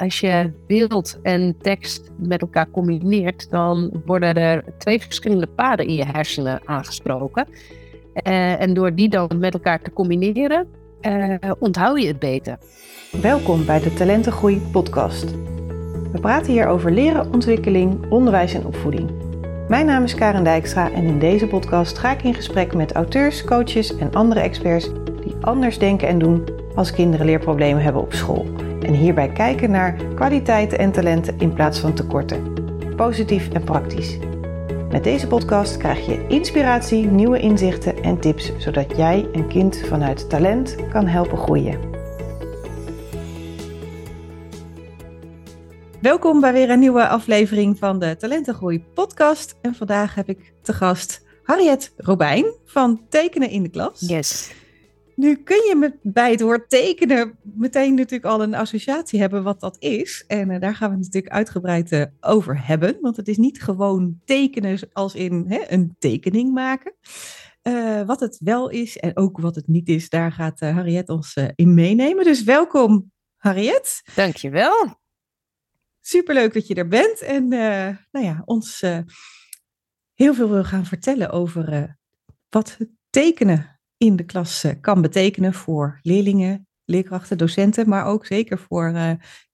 als je beeld en tekst met elkaar combineert, dan worden er twee verschillende paden in je hersenen aangesproken. Uh, en door die dan met elkaar te combineren, uh, onthoud je het beter. Welkom bij de Talentengroei Podcast. We praten hier over leren, ontwikkeling, onderwijs en opvoeding. Mijn naam is Karen Dijkstra en in deze podcast ga ik in gesprek met auteurs, coaches en andere experts die anders denken en doen als kinderen leerproblemen hebben op school. En hierbij kijken naar kwaliteiten en talenten in plaats van tekorten. Positief en praktisch. Met deze podcast krijg je inspiratie, nieuwe inzichten en tips, zodat jij een kind vanuit talent kan helpen groeien. Welkom bij weer een nieuwe aflevering van de Talentengroei podcast. En vandaag heb ik te gast Harriet Robijn van Tekenen in de Klas. Yes. Nu kun je met, bij het woord tekenen meteen natuurlijk al een associatie hebben wat dat is. En uh, daar gaan we het natuurlijk uitgebreid uh, over hebben. Want het is niet gewoon tekenen als in hè, een tekening maken. Uh, wat het wel is en ook wat het niet is, daar gaat Harriet ons in meenemen. Dus welkom Harriet. Dankjewel. Superleuk dat je er bent en nou ja, ons heel veel wil gaan vertellen over wat tekenen in de klas eh, kan betekenen voor leerlingen, leerkrachten, docenten, maar ook zeker voor,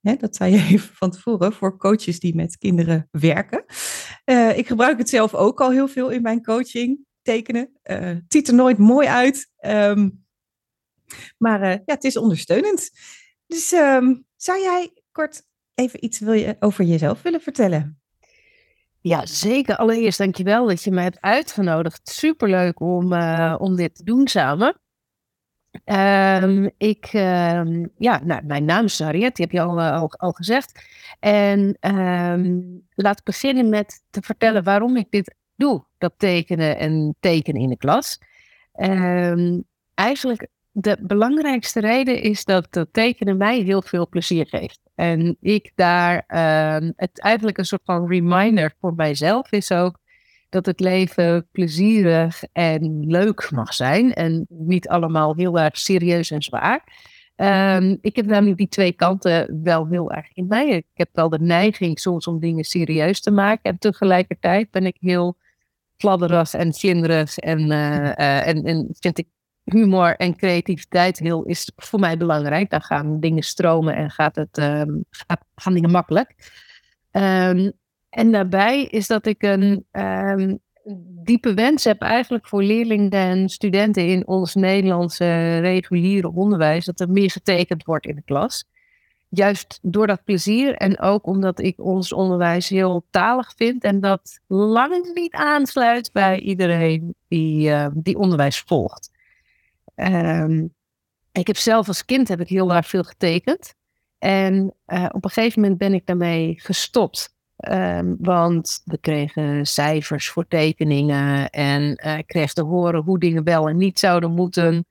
hè, dat zei je even van tevoren, voor coaches die met kinderen werken. Uh, ik gebruik het zelf ook al heel veel in mijn coaching, tekenen. Uh, het ziet er nooit mooi uit, um, maar ja, het is ondersteunend. Dus um, zou jij kort even iets over jezelf willen vertellen? Ja, zeker. Allereerst dankjewel dat je me hebt uitgenodigd. Superleuk om, uh, om dit te doen samen. Um, ik, uh, ja, nou, mijn naam is Harriet, die heb je al, uh, al, al, gezegd. En um, laat ik beginnen met te vertellen waarom ik dit doe, dat tekenen en tekenen in de klas. Eigenlijk de belangrijkste reden is dat dat tekenen mij heel veel plezier geeft. En ik daar, uh, het eigenlijk een soort van reminder voor mijzelf is ook dat het leven plezierig en leuk mag zijn. En niet allemaal heel erg serieus en zwaar. Um, ik heb namelijk die twee kanten wel heel erg in mij. Ik heb wel de neiging soms om dingen serieus te maken. En tegelijkertijd ben ik heel fladderig en kinderig. En, uh, uh, en, en vind ik humor en creativiteit heel, is voor mij belangrijk. Dan gaan dingen stromen en gaat het, um, gaat, gaan dingen makkelijk. Um, en daarbij is dat ik een um, diepe wens heb eigenlijk voor leerlingen en studenten in ons Nederlandse reguliere onderwijs, dat er meer getekend wordt in de klas. Juist door dat plezier en ook omdat ik ons onderwijs heel talig vind en dat lang niet aansluit bij iedereen die, die onderwijs volgt. Um, ik heb zelf als kind heb ik heel erg veel getekend. En uh, op een gegeven moment ben ik daarmee gestopt. Um, want we kregen cijfers voor tekeningen en uh, ik kreeg te horen hoe dingen wel en niet zouden moeten.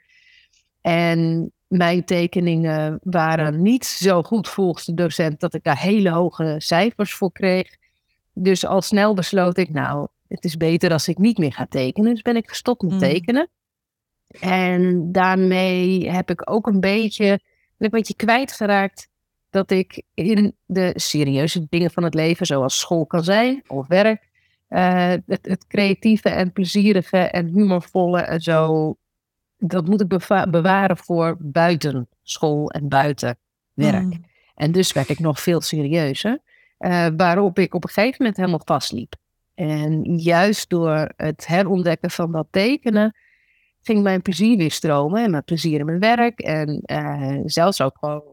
En mijn tekeningen waren niet zo goed volgens de docent dat ik daar hele hoge cijfers voor kreeg. Dus al snel besloot ik, nou, het is beter als ik niet meer ga tekenen. Dus ben ik gestopt met mm. tekenen. En daarmee heb ik ook een beetje, een beetje kwijtgeraakt dat ik in de serieuze dingen van het leven, zoals school kan zijn of werk, uh, het, het, creatieve en plezierige en humorvolle en zo, dat moet ik bewaren voor buiten school en buiten werk. Mm. En dus werd ik nog veel serieuzer, uh, waarop ik op een gegeven moment helemaal vastliep. En juist door het herontdekken van dat tekenen, ging mijn plezier weer stromen. En mijn plezier in mijn werk. En uh, zelfs ook gewoon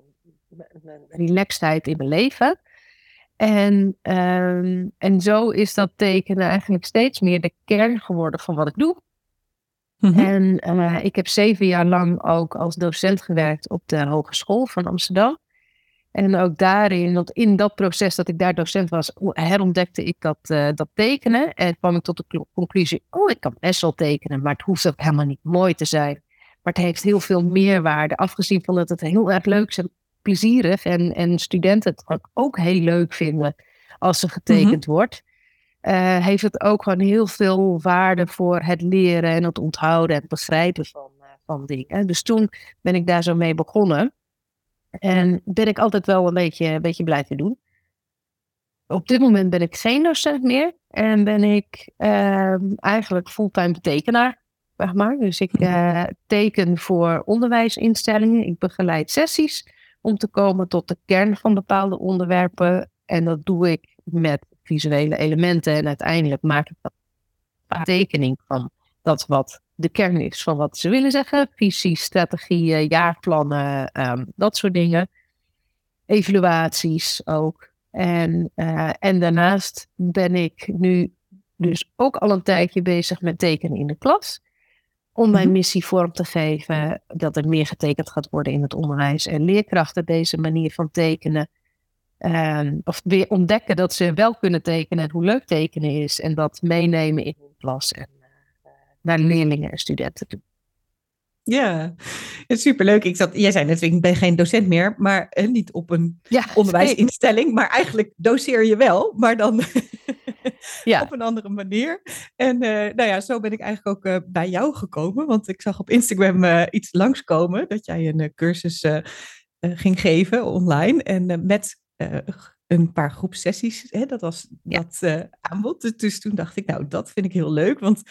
mijn relaxedheid in mijn leven. En, um, en zo is dat tekenen eigenlijk steeds meer de kern geworden van wat ik doe. Mm -hmm. En uh, ik heb zeven jaar lang ook als docent gewerkt op de Hogeschool van Amsterdam. En ook daarin, want in dat proces dat ik daar docent was, herontdekte ik dat, uh, dat tekenen. En kwam ik tot de conclusie, oh, ik kan best wel tekenen, maar het hoeft ook helemaal niet mooi te zijn. Maar het heeft heel veel meerwaarde, afgezien van dat het heel erg leuk is en plezierig. En, en studenten het ook, heel leuk vinden als er getekend mm -hmm. wordt. Uh, heeft het ook gewoon heel veel waarde voor het leren en het onthouden en het begrijpen van, uh, van dingen. Dus toen ben ik daar zo mee begonnen. En ben ik altijd wel een beetje, een beetje blijven doen. Op dit moment ben ik geen docent meer. En ben ik ehm, eigenlijk fulltime tekenaar. Zeg maar. Dus ik uh, teken voor onderwijsinstellingen. Ik begeleid sessies om te komen tot de kern van bepaalde onderwerpen. En dat doe ik met visuele elementen. En uiteindelijk maak ik een tekening van dat wat de kern is van wat ze willen zeggen. Visies, strategieën, jaarplannen, um, dat soort dingen. Evaluaties ook. En, uh, en daarnaast ben ik nu dus ook al een tijdje bezig met tekenen in de klas. Om mijn mhm. missie vorm te geven dat er meer getekend gaat worden in het onderwijs. En leerkrachten deze manier van tekenen. Um, of weer ontdekken dat ze wel kunnen tekenen en hoe leuk tekenen is. En dat meenemen in hun klas en naar leerlingen en studenten toe. Ja, superleuk. Ik zat, jij zei net, ik ben geen docent meer, maar eh, niet op een onderwijsinstelling, maar eigenlijk doseer je wel, maar dan ja. op een andere manier. En uh, nou ja, zo ben ik eigenlijk ook uh, bij jou gekomen, want ik zag op Instagram uh, iets langskomen dat jij een cursus ging geven online en met een paar groepsessies. Hè, dat was ja. dat aanbod. Dus, dus toen dacht ik, nou, dat vind ik heel leuk. Want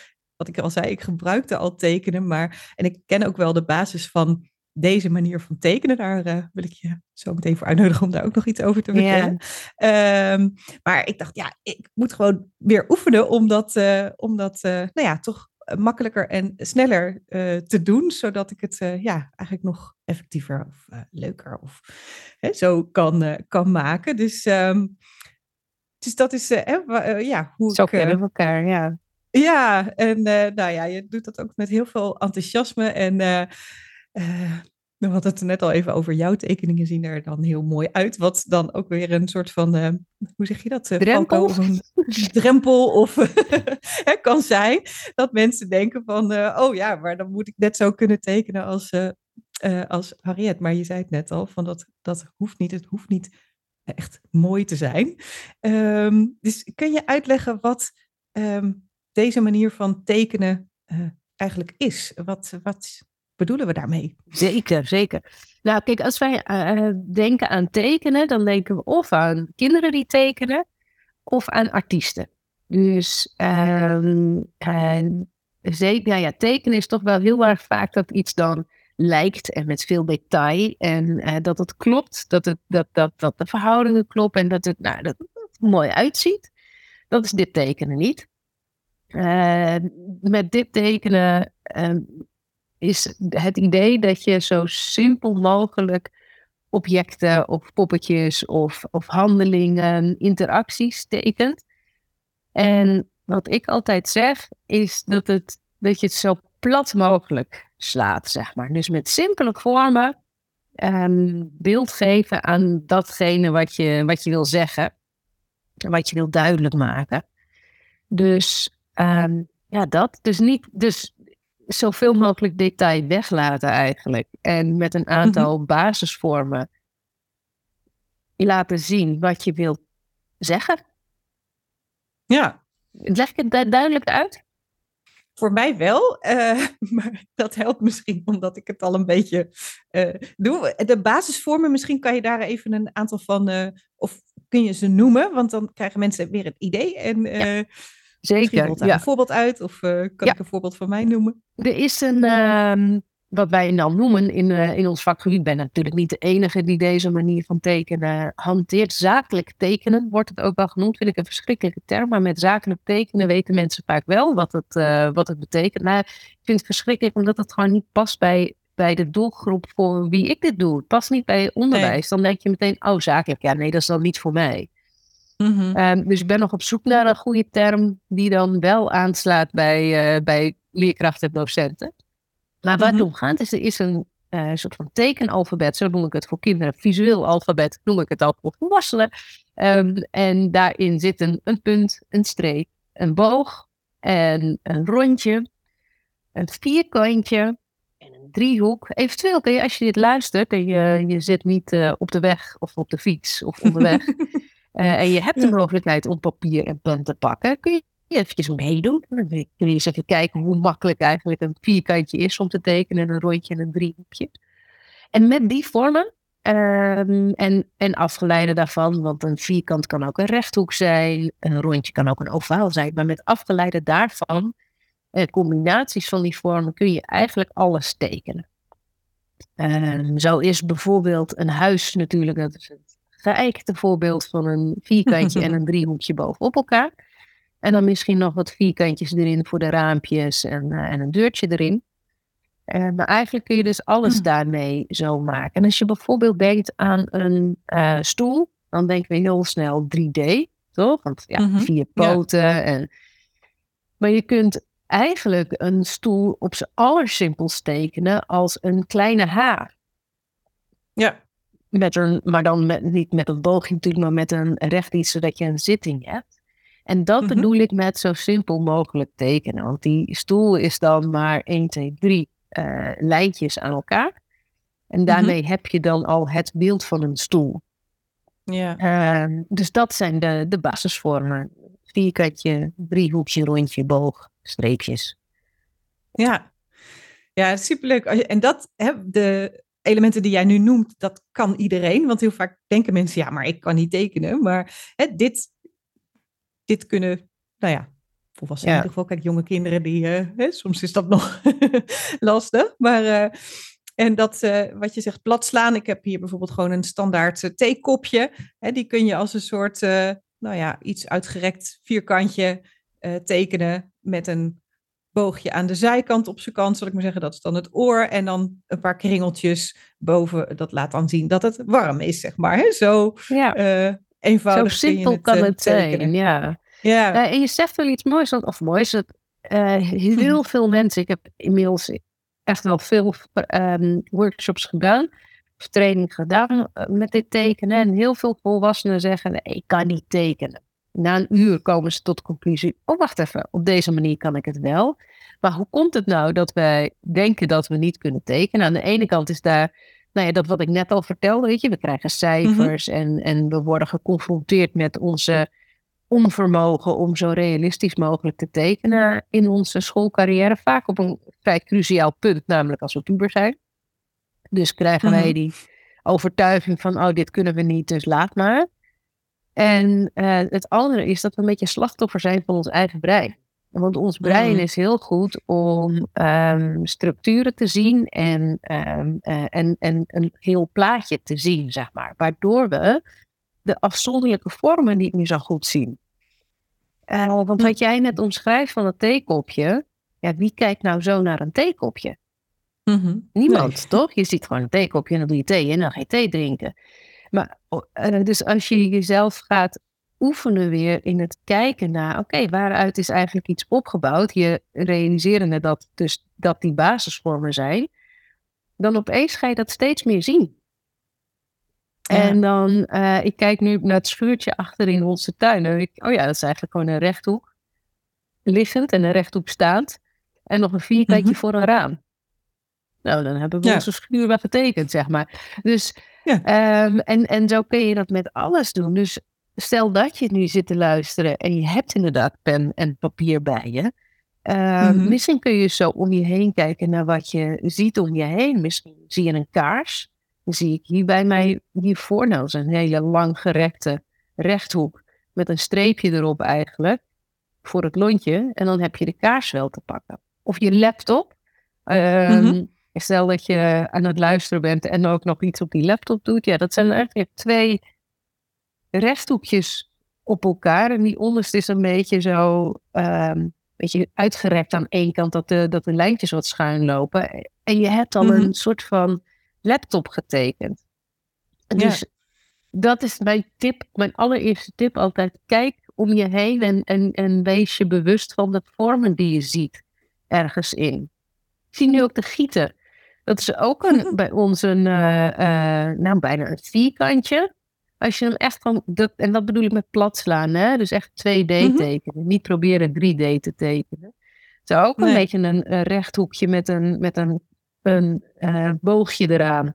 wat ik al zei, ik gebruikte al tekenen, maar en ik ken ook wel de basis van deze manier van tekenen. Daar uh, wil ik je zo meteen voor uitnodigen om daar ook nog iets over te vertellen. Ehm, maar ik dacht, ja, ik moet gewoon weer oefenen om dat, uh, om dat uh, nou ja, toch makkelijker en sneller te doen, zodat ik het ja, eigenlijk nog effectiever of leuker of hè, zo kan, kan maken. Dus, um, dus dat is ja, hoe zo ik... Kennen elkaar, ja. Ja, en uh, nou ja, je doet dat ook met heel veel enthousiasme. En uh, uh, we hadden het net al even over jouw tekeningen zien er dan heel mooi uit. Wat dan ook weer een soort van, hoe zeg je dat? drempel? Of een drempel of kan zijn dat mensen denken van, oh ja, maar dan moet ik net zo kunnen tekenen als, als Harriet. Maar je zei het net al, van dat, dat hoeft niet, het hoeft niet echt mooi te zijn. Um, dus kun je uitleggen wat... Um, deze manier van tekenen uh, eigenlijk is. Wat, wat bedoelen we daarmee? Zeker, zeker. Nou, kijk, als wij uh, denken aan tekenen, dan denken we of aan kinderen die tekenen, of aan artiesten. Dus uh, zeker, nou ja, tekenen is toch wel heel erg vaak dat iets dan lijkt en met veel detail. En dat het klopt, dat, het, dat, dat, dat de verhoudingen kloppen en dat het, nou, dat mooi uitziet. Dat is dit tekenen niet. Uh, met dit tekenen uh, is het idee dat je zo simpel mogelijk objecten of poppetjes of, of handelingen, interacties tekent. En wat ik altijd zeg is dat, het, dat je het zo plat mogelijk slaat, zeg maar. Dus met simpele vormen um, beeld geven aan datgene wat je, wat je wil zeggen, wat je wil duidelijk maken. Dus Um, ja, dat. Dus, niet, dus zoveel mogelijk detail weglaten eigenlijk. En met een aantal mm basisvormen laten zien wat je wilt zeggen. Ja. Leg ik het duidelijk uit? Voor mij wel, uh, maar dat helpt misschien omdat ik het al een beetje uh, doe. De basisvormen, misschien kan je daar even een aantal van, uh, of kun je ze noemen, want dan krijgen mensen weer het idee. En ja. Zeker. Ja. Een voorbeeld uit of uh, kan ik een voorbeeld van mij noemen? Er is een, uh, wat wij dan noemen in, uh, in ons vakgebied, ik ben natuurlijk niet de enige die deze manier van tekenen hanteert. Zakelijk tekenen wordt het ook wel genoemd, vind ik een verschrikkelijke term, maar met zakelijk tekenen weten mensen vaak wel wat het, uh, wat het betekent. Maar ik vind het verschrikkelijk omdat het gewoon niet past bij bij de doelgroep voor wie ik dit doe. Het past niet bij onderwijs. Nee. Dan denk je meteen, oh zakelijk, ja nee, dat is dan niet voor mij. Mm -hmm. dus ik ben nog op zoek naar een goede term die dan wel aanslaat bij, uh, bij leerkrachten en docenten. Maar waar het mm -hmm. om gaat is, er is een uh, soort van tekenalfabet, zo noem ik het voor kinderen, visueel alfabet noem ik het ook voor volwassenen. Um, en daarin zit een, een punt, een streep, een boog en een rondje, een vierkantje en een driehoek. Eventueel kun je, als je dit luistert en je, je zit niet uh, op de weg of op de fiets of onderweg, Uh, en je hebt de mogelijkheid om papier en pen te pakken, kun je eventjes meedoen. Dan kun je eens even kijken hoe makkelijk eigenlijk een vierkantje is om te tekenen, een rondje en een driehoekje. En met die vormen Ehm, en, en afgeleide daarvan, want een vierkant kan ook een rechthoek zijn, een rondje kan ook een ovaal zijn, maar met afgeleide daarvan, eh, combinaties van die vormen, kun je eigenlijk alles tekenen. Ehm, zo is bijvoorbeeld een huis natuurlijk, dat is het geëikte voorbeeld van een vierkantje en een driehoekje bovenop elkaar. En dan misschien nog wat vierkantjes erin voor de raampjes en, eh, en een deurtje erin. Uh, maar eigenlijk kun je dus alles hm. daarmee zo maken. En als je bijvoorbeeld denkt aan een uh, stoel, dan denken we heel snel 3D, toch? Want ja, -hmm. vier poten. Ja. En... Maar je kunt eigenlijk een stoel op zijn allersimpelst tekenen als een kleine H. Ja. Met een, maar dan met, niet met een boogje natuurlijk, maar met een recht iets zodat je een zitting hebt. En dat mm -hmm. bedoel ik met zo simpel mogelijk tekenen. Want die stoel is dan maar 1, 2, 3 uh, lijntjes aan elkaar. En daarmee mm -hmm. heb je dan al het beeld van een stoel. Ja. Uh, dus dat zijn de, de basisvormen. Vierkantje, driehoekje, rondje, boog, streepjes. Ja, ja superleuk. En dat, hè, de elementen die jij nu noemt, dat kan iedereen. Want heel vaak denken mensen, ja, maar ik kan niet tekenen. Maar hè, dit, dit kunnen, nou ja, volwassenen ja. in ieder geval. Kijk, jonge kinderen, die, uh, hè, soms is dat nog lastig. Maar, uh, en dat, uh, wat je zegt, plat slaan. Ik heb hier bijvoorbeeld gewoon een standaard theekopje. Hè, die kun je als een soort, nou ja, iets uitgerekt vierkantje tekenen met een boogje aan de zijkant op zijn kant, zal ik maar zeggen. Dat is dan het oor. En dan een paar kringeltjes boven. Dat laat dan zien dat het warm is, zeg maar. Hè? Zo ja. eenvoudig. Zo simpel het, kan het zijn, ja. Ja. Uh, en je zegt wel iets moois, of moois. Dat, uh, heel veel mensen, ik heb inmiddels echt wel veel um, workshops gedaan, of training gedaan uh, met dit tekenen. En heel veel volwassenen zeggen, nee, ik kan niet tekenen. Na een uur komen ze tot de conclusie, oh wacht even, op deze manier kan ik het wel. Maar hoe komt het nou dat wij denken dat we niet kunnen tekenen? Aan de ene kant is daar nou ja, dat wat ik net al vertelde, weet je, we krijgen cijfers mm -hmm. en, en we worden geconfronteerd met onze onvermogen om zo realistisch mogelijk te tekenen in onze schoolcarrière. Vaak op een vrij cruciaal punt, namelijk als we puber zijn. Dus krijgen -hmm. wij die overtuiging van, oh, dit kunnen we niet, dus laat maar. En uh, het andere is dat we een beetje slachtoffer zijn van ons eigen brein. Want ons brein mm. is heel goed om um, structuren te zien en, um, uh, en, en een heel plaatje te zien, zeg maar. Waardoor we de afzonderlijke vormen niet meer zo goed zien. Uh, want wat jij net omschrijft van het theekopje, ja, wie kijkt nou zo naar een theekopje? Mm -hmm. Niemand, nee. toch? Je ziet gewoon een theekopje en dan doe je thee en dan ga je thee drinken. Maar uh, dus als je jezelf gaat oefenen weer in het kijken naar, oké, okay, waaruit is eigenlijk iets opgebouwd? Je realiserende dat, dus, dat die basisvormen zijn, dan opeens ga je dat steeds meer zien. Ja. En dan, uh, ik kijk nu naar het schuurtje achter in onze tuin. En ik, oh ja, dat is eigenlijk gewoon een rechthoek. Liggend en een rechthoek staand. En nog een vierkantje mm -hmm. voor een raam. Nou, dan hebben we ja. onze schuur wel getekend, zeg maar. Dus, ja. um, en, en zo kun je dat met alles doen. Dus stel dat je nu zit te luisteren en je hebt inderdaad pen en papier bij je. Uh, mm -hmm. Misschien kun je zo om je heen kijken naar wat je ziet om je heen. Misschien zie je een kaars. Dan zie ik hier bij mij hiervoor nou een hele langgerekte rechthoek met een streepje erop eigenlijk voor het lontje. En dan heb je de kaars wel te pakken. Of je laptop. Mm -hmm. Stel dat je aan het luisteren bent en ook nog iets op die laptop doet. Ja, dat zijn eigenlijk twee rechthoekjes op elkaar. En die onderste is een beetje zo um, beetje uitgerekt aan één kant, dat de, dat de lijntjes wat schuin lopen. En je hebt dan mm -hmm. een soort van laptop getekend. Dus ja. dat is mijn tip, mijn allereerste tip altijd. Kijk om je heen en, en, en wees je bewust van de vormen die je ziet ergens in. Ik zie nu ook de gieten. Dat is ook een, bij ons een, uh, uh, nou bijna een vierkantje. Als je hem echt van, dat, en dat bedoel ik met plat slaan, hè? dus echt 2D mm-hmm. tekenen. Niet proberen 3D te tekenen. Het is ook nee. een beetje een, een rechthoekje met een, met een een uh, boogje eraan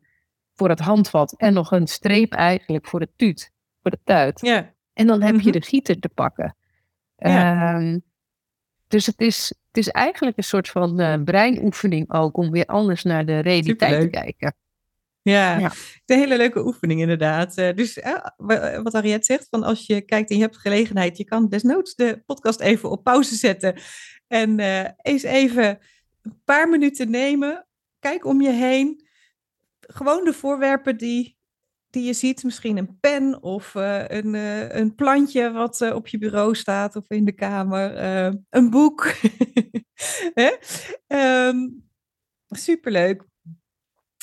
voor het handvat en nog een streep eigenlijk voor de tuut, voor de tuit. Ja. En dan heb je de gieter te pakken. Ja. Uh, dus het is, het is eigenlijk een soort van uh, breinoefening ook om weer anders naar de realiteit Superleuk. te kijken. Ja, ja. een hele leuke oefening inderdaad. Uh, dus uh, wat Ariette zegt, van als je kijkt en je hebt gelegenheid, je kan desnoods de podcast even op pauze zetten en eens even een paar minuten nemen. Kijk om je heen. Gewoon de voorwerpen die, die je ziet, misschien een pen of een, een plantje wat op je bureau staat of in de kamer, een boek. um, superleuk.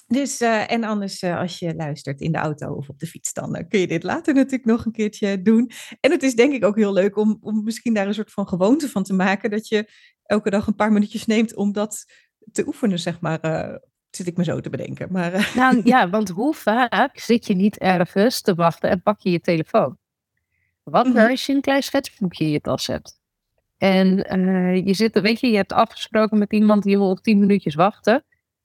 Dus, en anders als je luistert in de auto of op de fiets, dan kun je dit later natuurlijk nog een keertje doen. En het is denk ik ook heel leuk om, om misschien daar een soort van gewoonte van te maken, dat je elke dag een paar minuutjes neemt om dat te oefenen, zeg maar. Zit ik me zo te bedenken. Maar, nou ja, want hoe vaak zit je niet ergens te wachten en pak je je telefoon? Wat mm -hmm. als je een klein schetsboekje in je tas hebt? En je zit, weet je, je hebt afgesproken met iemand die wil op tien minuutjes wachten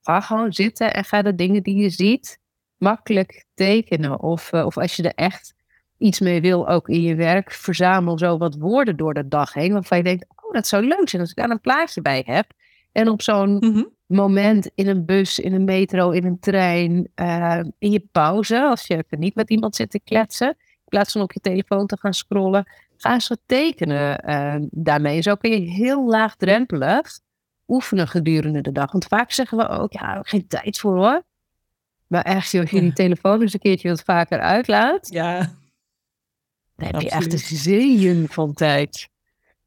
ga gewoon zitten en ga de dingen die je ziet makkelijk tekenen. Of, uh, of als je er echt iets mee wil, ook in je werk, verzamel zo wat woorden door de dag heen. Waarvan je denkt, oh, dat zou leuk zijn als ik daar een plaatje bij heb. En op zo'n mm-hmm. Moment in een bus, in een metro, in een trein, uh, in je pauze, als je er niet met iemand zit te kletsen, in plaats van op je telefoon te gaan scrollen, ga eens wat tekenen uh, daarmee. Zo kun je heel laagdrempelig oefenen gedurende de dag. Want vaak zeggen we ook, ja, geen tijd voor hoor. Maar echt, als je die telefoon eens een keertje wat vaker uitlaat, ja. dan heb je echt een zeeën van tijd.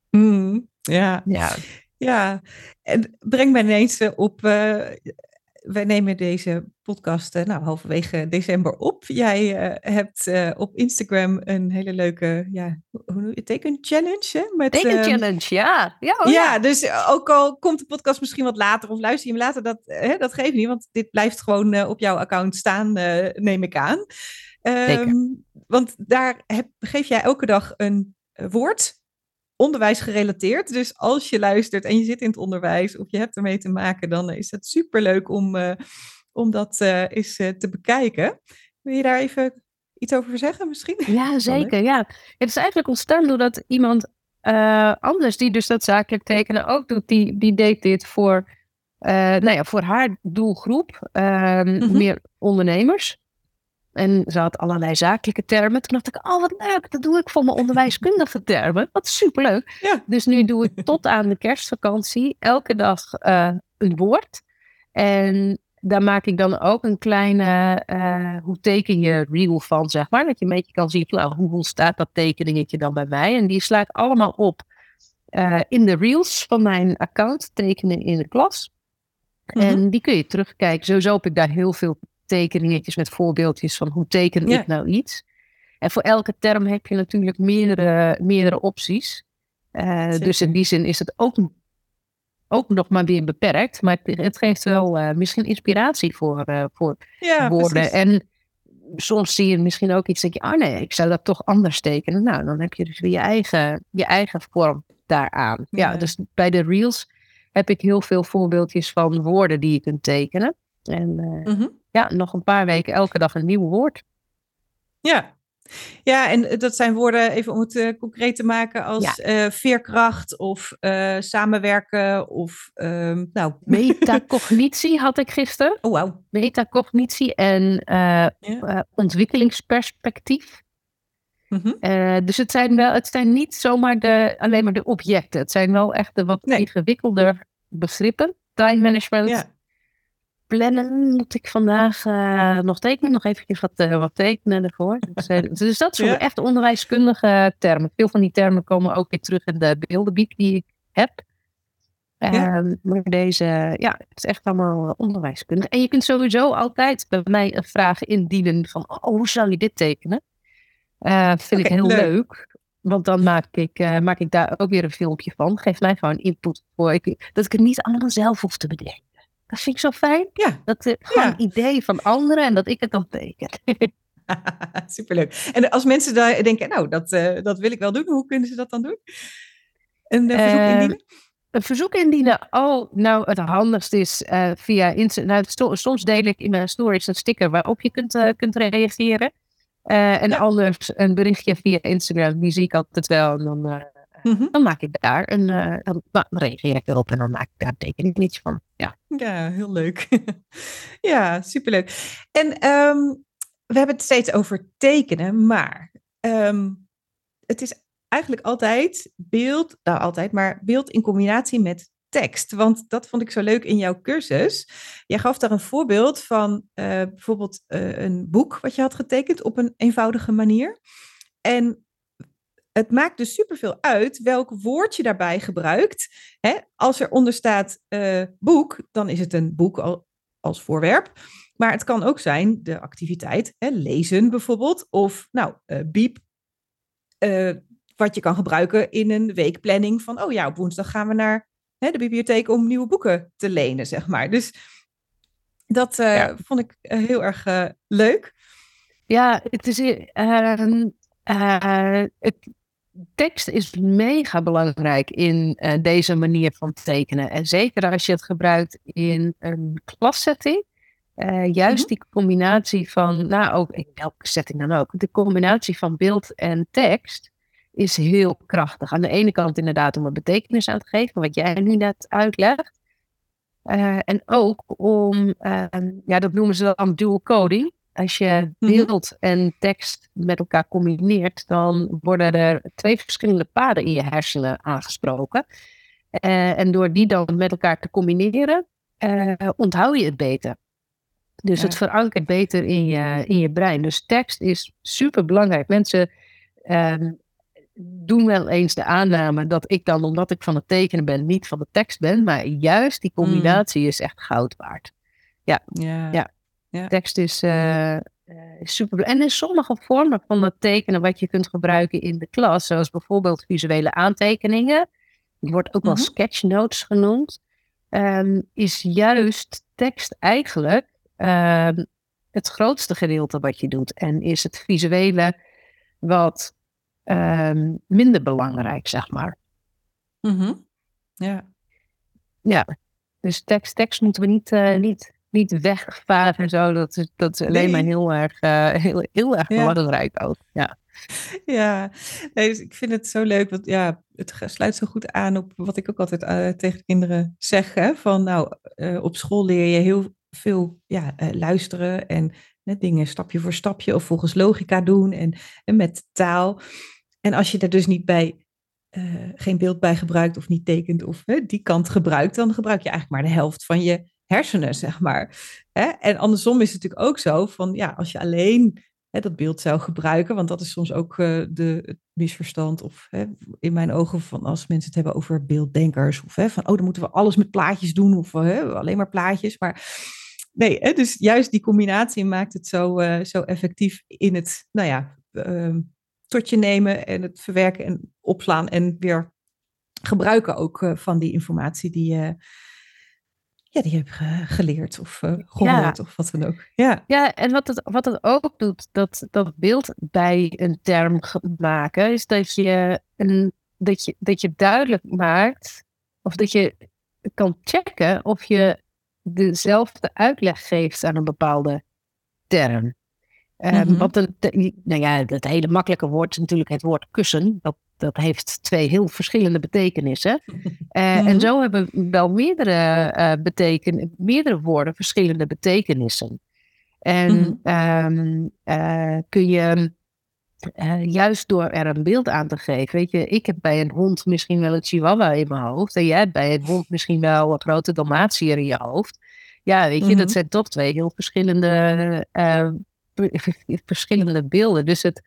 Mm, ja. ja. Ja, en breng mij ineens eh, op uh, wij nemen deze podcast uh, nou, halverwege december op. Jij uh, hebt op Instagram een hele leuke ja, hoe noem je, teken challenge. Met, teken challenge, ja. Ja, oh, ja, ja, dus ook al komt de podcast misschien wat later of luister je hem later, dat, dat geeft niet, want dit blijft gewoon op jouw account staan, neem ik aan. Um, want daar heb, geef jij elke dag een woord onderwijs gerelateerd. Dus als je luistert en je zit in het onderwijs of je hebt ermee te maken, dan is het superleuk om, uh, om dat uh, eens uh, te bekijken. Wil je daar even iets over zeggen misschien? Ja, zeker. Ja. Het is eigenlijk ontstaan doordat iemand anders, die dus dat zakelijk tekenen ook doet, die, die deed dit voor, nou ja, voor haar doelgroep, mm -hmm. meer ondernemers. En ze had allerlei zakelijke termen. Toen dacht ik, oh wat leuk, dat doe ik voor mijn onderwijskundige termen. Wat superleuk. Ja. Dus nu doe ik tot aan de kerstvakantie elke dag uh, een woord. En daar maak ik dan ook een kleine, uh, hoe teken je reel van, zeg maar. Dat je een beetje kan zien, nou, hoe staat dat tekeningetje dan bij mij? En die slaat allemaal op uh, in de reels van mijn account, tekenen in de klas. Mm -hmm. En die kun je terugkijken. Sowieso heb ik daar heel veel tekeningetjes met voorbeeldjes van hoe teken ik nou iets. En voor elke term heb je natuurlijk meerdere, meerdere opties. Uh, dus in die zin is het ook, ook nog maar weer beperkt. Maar het, het geeft wel uh, misschien inspiratie voor, uh, voor ja, woorden. Precies. En soms zie je misschien ook iets dat je, oh nee, ik zou dat toch anders tekenen. Nou, dan heb je dus weer je eigen, je eigen vorm daaraan. Ja. ja, dus bij de reels heb ik heel veel voorbeeldjes van woorden die je kunt tekenen. En mm -hmm ja, nog een paar weken elke dag een nieuw woord. Ja, ja, en dat zijn woorden, even om het uh, concreet te maken, als ja. uh, veerkracht of uh, samenwerken of, um, nou... Metacognitie had ik gisteren. Oh, wow. Metacognitie en ja. ontwikkelingsperspectief. -hmm. dus het zijn, wel, het zijn niet zomaar de, alleen maar de objecten. Het zijn wel echt de wat nee. ingewikkelder begrippen. Time management, ja plannen moet ik vandaag uh, nog tekenen. Nog even wat, uh, wat tekenen ervoor. Dus, uh, dus dat soort ja. echt onderwijskundige termen. Veel van die termen komen ook weer terug in de beeldenbiek die ik heb. Ja. Ehm, maar deze, ja, het is echt allemaal onderwijskundig. En je kunt sowieso altijd bij mij een vraag indienen van, oh, hoe zou je dit tekenen? vind okay, ik heel leuk. leuk. Want dan maak ik, maak ik daar ook weer een filmpje van. Geef mij gewoon input voor. Ik, dat ik het niet allemaal zelf hoef te bedenken. Dat vind ik zo fijn. Ja. Dat uh, gewoon ja. idee van anderen en dat ik het dan teken. Superleuk. En als mensen daar denken, nou, dat, uh, dat wil ik wel doen, hoe kunnen ze dat dan doen? Een uh, verzoek indienen? Een verzoek indienen. Oh, nou, het handigste is via Instagram. Nou, soms deel ik in mijn stories een sticker waarop je kunt, kunt reageren. en ja. anders een berichtje via Instagram, die zie ik altijd wel. En dan mhm. dan maak ik daar een, uh, dan, reageer ik erop en dan maak ik daar tekening van. Ja, ja heel leuk. ja, superleuk. En um, we hebben het steeds over tekenen, maar um, het is eigenlijk altijd beeld, nou altijd, maar beeld in combinatie met tekst. Want dat vond ik zo leuk in jouw cursus. Jij gaf daar een voorbeeld van uh, bijvoorbeeld uh, een boek wat je had getekend op een eenvoudige manier. En het maakt dus superveel uit welk woord je daarbij gebruikt. Hè? Als er onder staat uh, boek, dan is het een boek al, als voorwerp. Maar het kan ook zijn de activiteit, hè, lezen bijvoorbeeld, of nou, uh, biep, uh, wat je kan gebruiken in een weekplanning van, oh ja, op woensdag gaan we naar hè, de bibliotheek om nieuwe boeken te lenen, zeg maar. Dus dat uh, ja. vond ik heel erg leuk. Ja, het is. het, tekst is mega belangrijk in deze manier van tekenen. En zeker als je het gebruikt in een klassetting uh, juist mhm. die combinatie van, nou ook in welke setting dan ook, de combinatie van beeld en tekst is heel krachtig. Aan de ene kant inderdaad om een betekenis aan te geven, wat jij nu net uitlegt. Uh, en ook om, uh, ja, dat noemen ze dan dual coding. Als je mhm. beeld en tekst met elkaar combineert, dan worden er twee verschillende paden in je hersenen aangesproken. Uh, en door die dan met elkaar te combineren, onthoud je het beter. Dus het verankert beter in je, in je brein. Dus tekst is super belangrijk. Mensen um, doen wel eens de aanname dat ik dan, omdat ik van het tekenen ben, niet van de tekst ben. Maar juist die mm. combinatie is echt goud waard. Ja, ja. ja. Tekst is, uh, super En in sommige vormen van het tekenen wat je kunt gebruiken in de klas, zoals bijvoorbeeld visuele aantekeningen, die wordt ook wel mm sketchnotes genoemd, um, is juist tekst eigenlijk Ehm, het grootste gedeelte wat je doet. En is het visuele wat ehm, minder belangrijk, zeg maar. Mm Ja. Ja, dus tekst, tekst moeten we niet, uh, niet, niet wegvaren en zo. Dat is, dat is alleen maar heel erg, uh, heel, heel erg belangrijk ook. Ja. Ja, nee, dus ik vind het zo leuk. Want ja, het sluit zo goed aan op wat ik ook altijd uh, tegen kinderen zeg. Hè? Van nou, op school leer je heel veel ja, uh, luisteren en dingen stapje voor stapje of volgens logica doen en, en met taal. En als je er dus niet bij uh, geen beeld bij gebruikt of niet tekent of hè, die kant gebruikt, dan gebruik je eigenlijk maar de helft van je hersenen, zeg maar. Hè? En andersom is het natuurlijk ook zo van ja, als je alleen hè, dat beeld zou gebruiken, want dat is soms ook uh, de, het misverstand of hè, in mijn ogen van als mensen het hebben over beelddenkers of hè, van oh dan moeten we alles met plaatjes doen of hè, alleen maar plaatjes, maar nee, hè, dus juist die combinatie maakt het zo, uh, zo effectief in het, nou ja, uh, tot je nemen en het verwerken en opslaan en weer gebruiken ook van die informatie die je ja, die heb geleerd of uh, gehoord ja. of wat dan ook. Ja, ja en wat het, wat het ook doet, dat, dat beeld bij een term maken, is dat je, een, dat, je, dat je duidelijk maakt, of dat je kan checken of je dezelfde uitleg geeft aan een bepaalde term. Um, Want een, nou ja, het hele makkelijke woord is natuurlijk het woord kussen. Dat, dat heeft twee heel verschillende betekenissen. Uh, En zo hebben wel meerdere, uh, beteken, meerdere woorden verschillende betekenissen. En mm -hmm. uh, kun je juist door er een beeld aan te geven. Weet je, ik heb bij een hond misschien wel een chihuahua in mijn hoofd. En jij hebt bij een hond misschien wel een grote dalmatier in je hoofd. Ja, weet je, dat mhm. zijn toch twee heel verschillende, verschillende beelden. Dus het,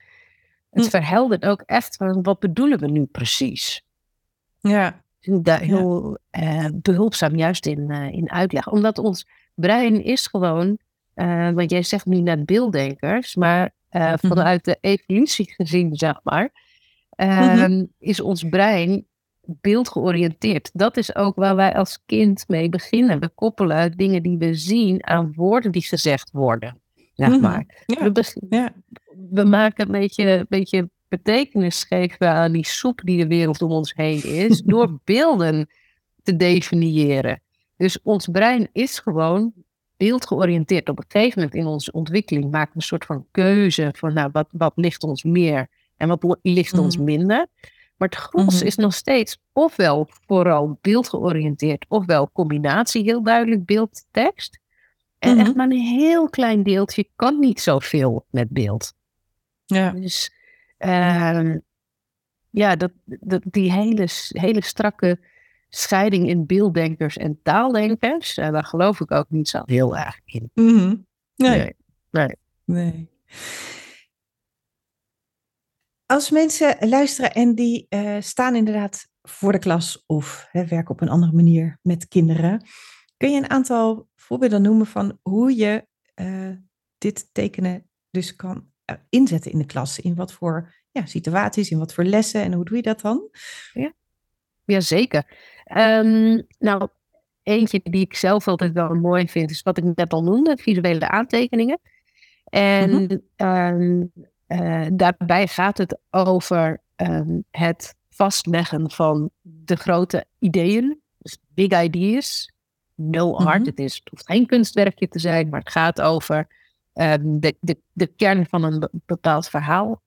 het hm. verheldert ook echt van wat bedoelen we nu precies. Ja. Daar heel ja. Uh, behulpzaam juist in, uh, in uitleg. Omdat ons brein is gewoon, want jij zegt nu net beelddenkers, maar mhm. vanuit de evolutie gezien, zeg maar, mm is ons brein beeldgeoriënteerd. Dat is ook waar wij als kind mee beginnen. We koppelen dingen die we zien aan woorden die gezegd worden. Zeg mhm. maar. Ja. We, ja. We, maken een beetje, een beetje betekenis geven aan die soep die de wereld om ons heen is, door beelden te definiëren. Dus ons brein is gewoon beeldgeoriënteerd. Op een gegeven moment in onze ontwikkeling maken we een soort van keuze van nou, wat, wat ligt ons meer en wat ligt ons mhm. minder. Maar het gros Mhm. is nog steeds ofwel vooral beeldgeoriënteerd, ofwel combinatie heel duidelijk beeld-tekst. En echt maar een heel klein deeltje kan niet zoveel met beeld. Ja. Dus ehm, ja, dat, dat, die hele, hele strakke scheiding in beelddenkers en taaldenkers, eh, daar geloof ik ook niet zo heel erg in. Mhm. Nee. Nee. Nee. Nee. Als mensen luisteren en die eh, staan inderdaad voor de klas of hè, werken op een andere manier met kinderen, kun je een aantal voorbeelden noemen van hoe je eh, dit tekenen dus kan inzetten in de klas? In wat voor ja, situaties, in wat voor lessen en hoe doe je dat dan? Jazeker. Ehm nou, eentje die ik zelf altijd wel mooi vind, is wat ik net al noemde, visuele aantekeningen. En ehm, eh, daarbij gaat het over ehm, het vastleggen van de grote ideeën, dus big ideas, no art. Mhm. Het, is, het hoeft geen kunstwerkje te zijn, maar het gaat over de, de, de kern van een be- bepaald verhaal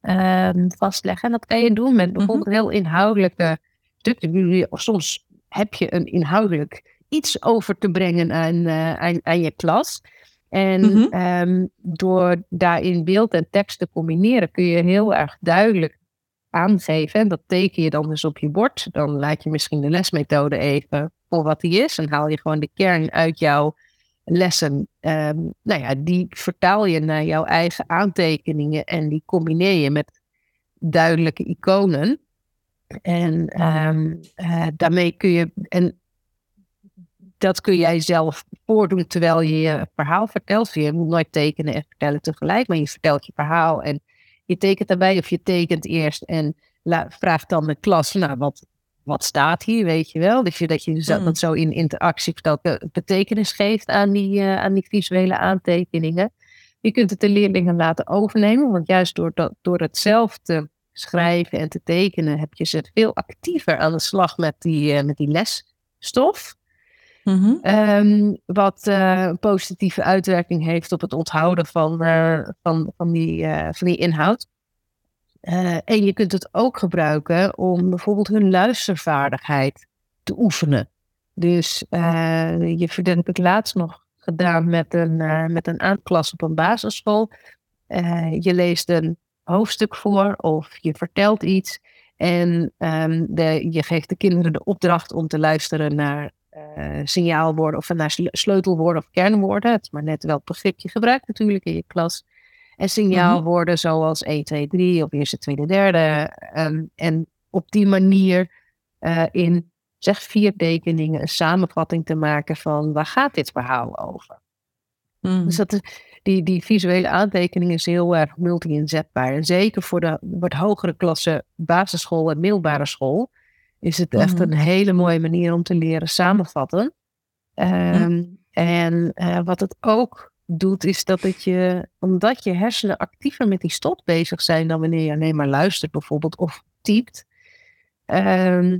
ehm, vastleggen. En dat kan je doen met bijvoorbeeld heel inhoudelijke stukken. Soms heb je een inhoudelijk iets over te brengen aan, eh, aan, aan je klas. En Mhm. ehm, door daarin beeld en tekst te combineren kun je heel erg duidelijk aangeven. En dat teken je dan dus op je bord. Dan laat je misschien de lesmethode even voor wat die is. En haal je gewoon de kern uit jouw lessen. Ehm, nou ja, die vertaal je naar jouw eigen aantekeningen. En die combineer je met duidelijke iconen. En ehm, eh, daarmee kun je. En dat kun jij zelf voordoen terwijl je je verhaal vertelt. Je moet nooit tekenen en vertellen tegelijk, maar je vertelt je verhaal en je tekent daarbij of je tekent eerst en vraagt dan de klas, nou, wat, wat staat hier, weet je wel? Dus je, dat je zo, Mm. dat zo in interactie vertelt, eh, betekenis geeft aan die, eh, aan die visuele aantekeningen. Je kunt het de leerlingen laten overnemen, want juist door, dat, door het zelf te schrijven en te tekenen, heb je ze veel actiever aan de slag met die, eh, met die lesstof. Mhm. Ehm, wat een positieve uitwerking heeft op het onthouden van, van, van, die, van die inhoud. Eh, en je kunt het ook gebruiken om bijvoorbeeld hun luistervaardigheid te oefenen. Dus eh, je heb ik laatst nog gedaan met een, eh, met een aanklas op een basisschool. Je leest een hoofdstuk voor of je vertelt iets. En ehm, de, je geeft de kinderen de opdracht om te luisteren naar signaalwoorden of naar sle- sleutelwoorden of kernwoorden. Het is maar net welk begrip je gebruikt natuurlijk in je klas. En signaalwoorden zoals 1, 2, 3 of eerste, tweede, derde. ehm, en op die manier eh, in zeg vier tekeningen een samenvatting te maken van waar gaat dit verhaal over. Mhm. Dus dat is, die, die visuele aantekening is heel erg multi-inzetbaar. En zeker voor de wat hogere klasse basisschool en middelbare school is het echt Mhm. een hele mooie manier om te leren samenvatten. Ehm, En eh, wat het ook doet, is dat het je, omdat je hersenen actiever met die stof bezig zijn dan wanneer je alleen maar luistert bijvoorbeeld of typt, ehm,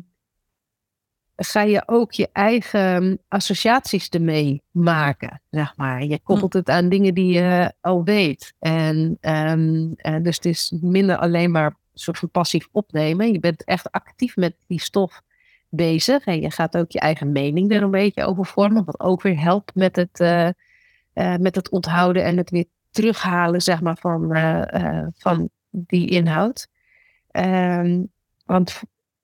ga je ook je eigen associaties ermee maken, zeg maar. Je koppelt het aan dingen die je al weet. En, ehm, en dus het is minder alleen maar een soort van passief opnemen. Je bent echt actief met die stof bezig. En je gaat ook je eigen mening er een beetje over vormen. Wat ook weer helpt met het, eh, eh, met het onthouden en het weer terughalen, zeg maar, van, eh, eh, van die inhoud. Ehm, want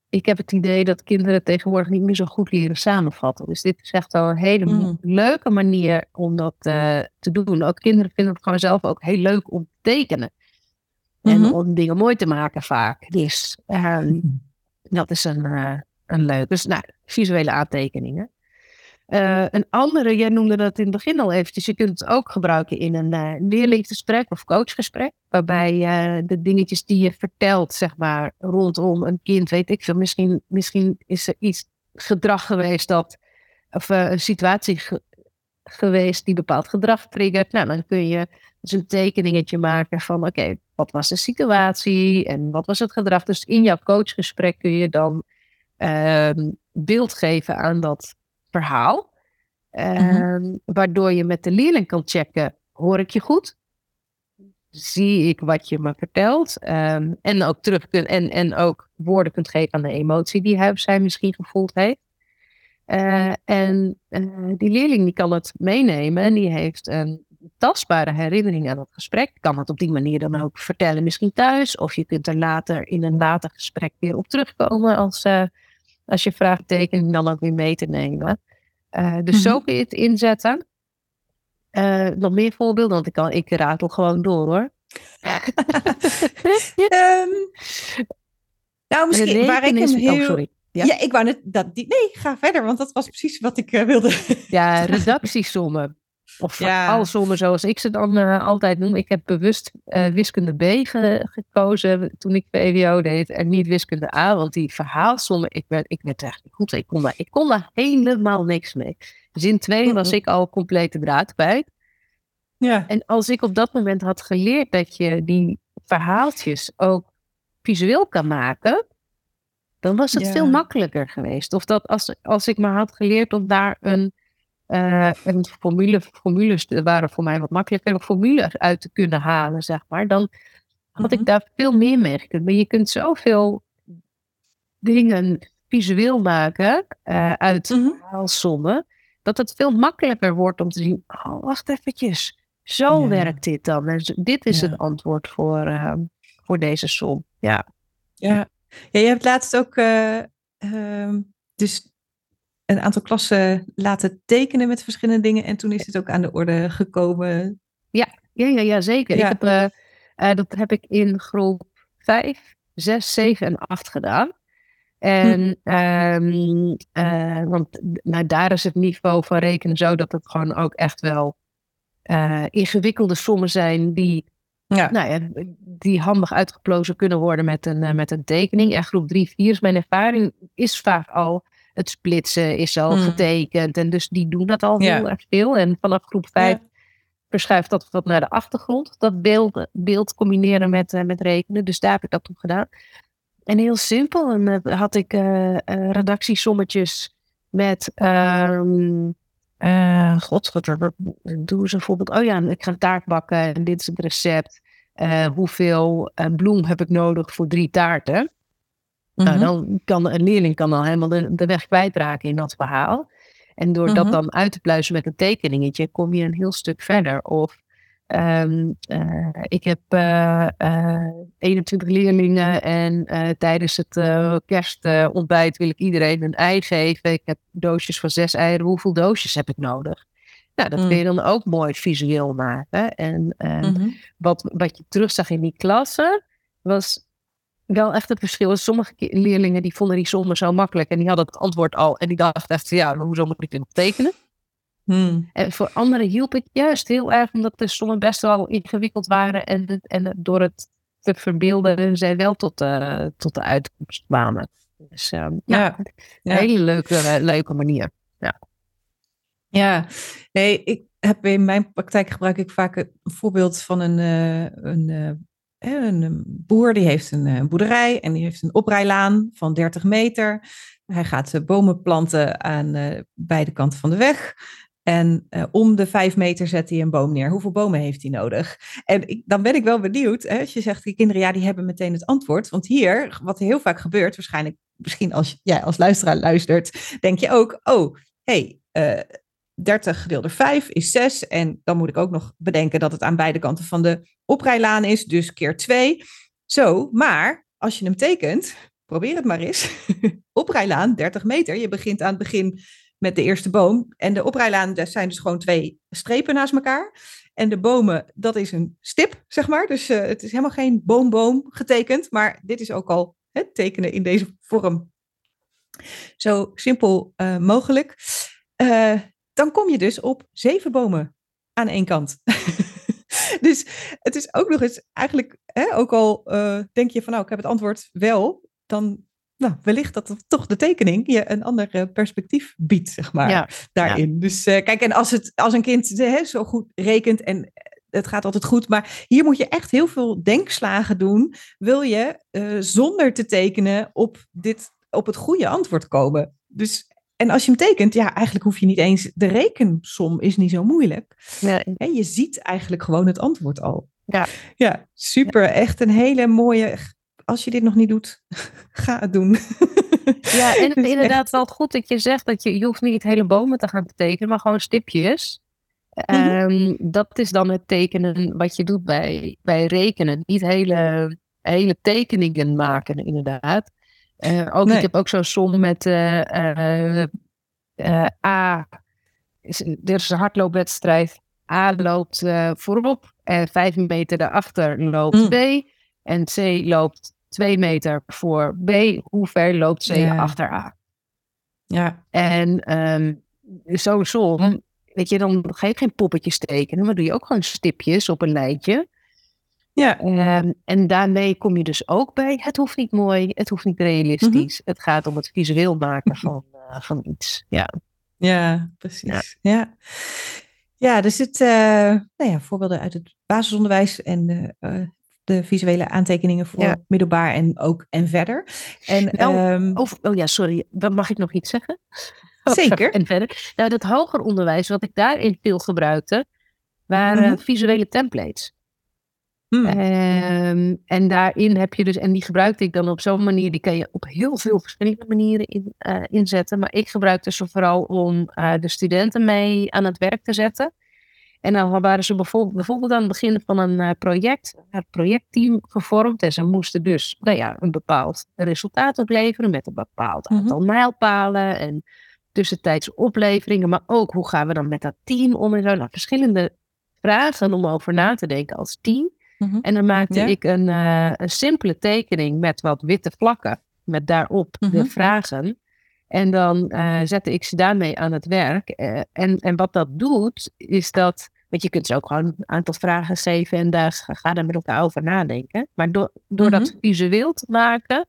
ik heb het idee dat kinderen tegenwoordig niet meer zo goed leren samenvatten. Dus dit is echt wel een hele Mm. leuke manier om dat te doen. Ook kinderen vinden het gewoon zelf ook heel leuk om te tekenen. En Mhm. om dingen mooi te maken vaak. Dus ehm, dat is een, eh, een leuk. Dus nou, visuele aantekeningen. Eh, een andere, jij noemde dat in het begin al eventjes. Je kunt het ook gebruiken in een eh leerlinggesprek of coachgesprek. Waarbij eh, de dingetjes die je vertelt, zeg maar, rondom een kind, weet ik veel. Misschien, misschien is er iets gedrag geweest dat, of een situatie ge- geweest die bepaald gedrag triggert. Nou, dan kun je dus een tekeningetje maken van, oké, wat was de situatie en wat was het gedrag? Dus in jouw coachgesprek kun je dan ehm, beeld geven aan dat verhaal. Ehm, Waardoor je met de leerling kan checken, hoor ik je goed? zie ik wat je me vertelt. Ehm, en ook terug kun, en, en ook woorden kunt geven aan de emotie die hij of zij misschien gevoeld heeft. Eh, en eh, die leerling die kan het meenemen en die heeft een tastbare herinnering aan het gesprek. Kan het op die manier dan ook vertellen, misschien thuis. Of je kunt er later in een later gesprek weer op terugkomen als, uh, als je vraagteken dan ook weer mee te nemen. dus zo mhm. kun je het inzetten. nog meer voorbeelden, want ik, kan, ik ratel gewoon door hoor. um, nou, misschien waar ik hem heel... Oh, sorry. Ja? ik wou net dat die. Nee, ga verder, want dat was precies wat ik uh, wilde. Ja, redactiesommen. Of ja. zoals ik ze dan uh, altijd noem. Ik heb bewust uh, wiskunde B ge gekozen toen ik VWO deed en niet wiskunde A. Want die verhaalsommen, ik werd, ik werd echt goed. Ik kon, daar, ik kon daar helemaal niks mee. Zin 2 was ik al complete draad kwijt. Ja. En als ik op dat moment had geleerd dat je die verhaaltjes ook visueel kan maken, dan was het veel makkelijker geweest. Of dat als, als ik maar had geleerd om daar een, uh, een formule, formules waren voor mij wat makkelijker, een formule uit te kunnen halen, zeg maar, dan had ik mhm. daar veel meer mee gekund. Maar je kunt zoveel dingen visueel maken uh, uit mm dat het veel makkelijker wordt om te zien, oh, wacht eventjes, zo werkt dit dan. Dus dit is het antwoord voor, uh, voor deze som. Ja. Ja, ja, je hebt laatst ook uh, dus een aantal klassen laten tekenen met verschillende dingen. En toen is het ook aan de orde gekomen. Ja, ja, ja, ja zeker. Ik heb, uh, dat heb ik in groep 5, 6, 7 en 8 gedaan. En hm. um, want nou, daar is het niveau van rekenen zo dat het gewoon ook echt wel ingewikkelde sommen zijn die ja. Nou ja, die handig uitgeplozen kunnen worden met een, met een tekening. En groep 3, 4 is mijn ervaring, is vaak al het splitsen is al hmm. getekend. En dus die doen dat al heel erg veel. En vanaf groep 5 verschuift dat wat naar de achtergrond. Dat beeld, beeld combineren met, uh, met rekenen. Dus daar heb ik dat op gedaan. En heel simpel. En uh, had ik redactiesommetjes met... Uh, God, doe ze bijvoorbeeld. Oh ja, ik ga een taart bakken en dit is het recept. Hoeveel bloem heb ik nodig voor drie taarten? Nou, mhm. dan kan een leerling kan dan helemaal de, de weg kwijtraken in dat verhaal. En door dat mhm. dan uit te pluizen met een tekeningetje, kom je een heel stuk verder. Of Um, uh, ik heb uh, uh, 21 leerlingen en tijdens het kerstontbijt wil ik iedereen een ei geven. Ik heb doosjes van zes eieren. Hoeveel doosjes heb ik nodig? Nou, dat mm. kun je dan ook mooi visueel maken. En mm-hmm. wat, wat je terugzag in die klassen was wel echt het verschil. Sommige leerlingen die vonden die sommen zo makkelijk en die hadden het antwoord al. En die dachten echt, ja, hoezo moet ik dit nog tekenen? Hmm. En voor anderen hielp het juist heel erg, omdat de sommen best wel ingewikkeld waren. En, en door het te verbeelden, zij wel tot de, tot de uitkomst kwamen. Dus uh, ja, een hele leuke, leuke manier. Ja. ja, nee, ik heb in mijn praktijk gebruik ik vaak een voorbeeld van een, een, een boer die heeft een boerderij en die heeft een oprijlaan van 30 meter. Hij gaat bomen planten aan beide kanten van de weg. En om de vijf meter zet hij een boom neer. Hoeveel bomen heeft hij nodig? En ik, dan ben ik wel benieuwd. Hè, als je zegt, die kinderen, ja, die hebben meteen het antwoord. Want hier, wat heel vaak gebeurt, waarschijnlijk, misschien als jij als luisteraar luistert, denk je ook, oh, hey, 30 gedeeld door 5 is 6. En dan moet ik ook nog bedenken dat het aan beide kanten van de oprijlaan is, dus keer 2. Zo, maar als je hem tekent, probeer het maar eens. oprijlaan, 30 meter. Je begint aan het begin met de eerste boom. En de oprijlaan, dat zijn dus gewoon twee strepen naast elkaar. En de bomen, dat is een stip, zeg maar. Dus uh, het is helemaal geen boom-boom getekend. Maar dit is ook al het tekenen in deze vorm. Zo simpel uh, mogelijk. Uh, dan kom je dus op zeven bomen aan één kant. dus het is ook nog eens eigenlijk, hè, ook al denk je van nou, ik heb het antwoord wel, dan nou, wellicht dat het toch de tekening je een ander eh, perspectief biedt, zeg maar, daarin. Dus uh, kijk, en als, het, als een kind hè, zo goed rekent en het gaat altijd goed, maar hier moet je echt heel veel denkslagen doen, wil je uh, zonder te tekenen op, dit, op het goede antwoord komen. Dus, en als je hem tekent, ja, eigenlijk hoef je niet eens, de rekensom is niet zo moeilijk. Ja. En je ziet eigenlijk gewoon het antwoord al. Ja. ja, super. Echt een hele mooie. Als je dit nog niet doet, ga het doen. Ja, en dus inderdaad wel goed dat je zegt dat je, je hoeft niet hele bomen te gaan betekenen, maar gewoon stipjes. Um, Dat is dan het tekenen wat je doet bij, bij rekenen. Niet hele, hele tekeningen maken, inderdaad. Uh, ook, Ik heb ook zo'n som met uh, uh, A. Er is een hardloopwedstrijd. A loopt voorop en vijf meter daarachter loopt mm. B. En C loopt twee meter voor B. Hoe ver loopt C achter A? Ja. En um, zo'n som Weet je, dan ga je geen poppetjes tekenen, maar doe je ook gewoon stipjes op een lijntje. Ja. Um, en daarmee kom je dus ook bij, het hoeft niet mooi, het hoeft niet realistisch. Mhm. Het gaat om het visueel maken van, uh, van iets. Ja, ja precies. Ja. ja. ja. er zitten uh, nou ja, voorbeelden uit het basisonderwijs en de, uh, de visuele aantekeningen voor ja. middelbaar en ook en verder. En, oh, um, oh, oh ja, sorry, mag ik nog iets zeggen? Zeker. En verder. Nou, dat hoger onderwijs, wat ik daarin veel gebruikte, waren mhm. visuele templates. Hmm. Um, en daarin heb je dus, en die gebruikte ik dan op zo'n manier, die kan je op heel veel verschillende manieren in, uh, inzetten. Maar ik gebruikte ze vooral om uh, de studenten mee aan het werk te zetten. En dan waren ze bijvoorbeeld, bijvoorbeeld aan het begin van een uh, project, het projectteam gevormd. En ze moesten dus nou ja, een bepaald resultaat opleveren met een bepaald mhm. aantal mijlpalen. En tussentijdse opleveringen, maar ook hoe gaan we dan met dat team om en zo. Nou, verschillende vragen om over na te denken als team. Mhm. En dan maakte ik een, uh, een simpele tekening met wat witte vlakken, met daarop de mhm. vragen. En dan uh, zette ik ze daarmee aan het werk. Uh, en, en wat dat doet, is dat. Want je kunt ze ook gewoon een aantal vragen geven en daar ga er met elkaar over nadenken. Maar door, door dat mhm. visueel te maken,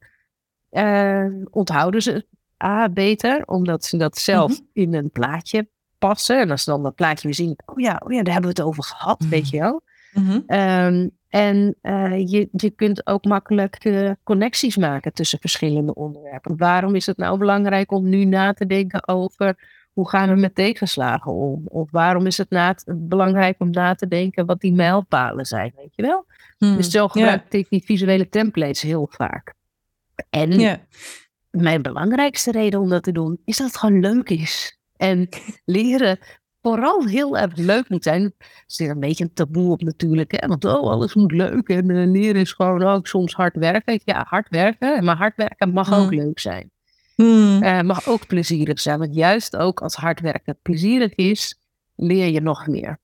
onthouden ze A beter, omdat ze dat zelf in een plaatje passen. En als ze dan dat plaatje weer zien, oh ja, oh ja daar hebben we het over gehad, weet je wel. Mhm. En uh, je, je kunt ook makkelijk uh, connecties maken tussen verschillende onderwerpen. Waarom is het nou belangrijk om nu na te denken over hoe gaan we met tegenslagen om? Of waarom is het na belangrijk om na te denken wat die mijlpalen zijn, weet je wel? Dus zo gebruik ik die visuele templates heel vaak. En mijn belangrijkste reden om dat te doen, is dat het gewoon leuk is. En leren vooral heel erg leuk moet zijn. Er zit een beetje een taboe op natuurlijk. Hè? Want oh, alles moet leuk. En uh, leren is gewoon ook soms hard werken. Ja, hard werken. Maar hard werken mag ook hmm. leuk zijn. Mm. Uh, mag ook plezierig zijn. Want juist ook als hard werken plezierig is, leer je nog meer.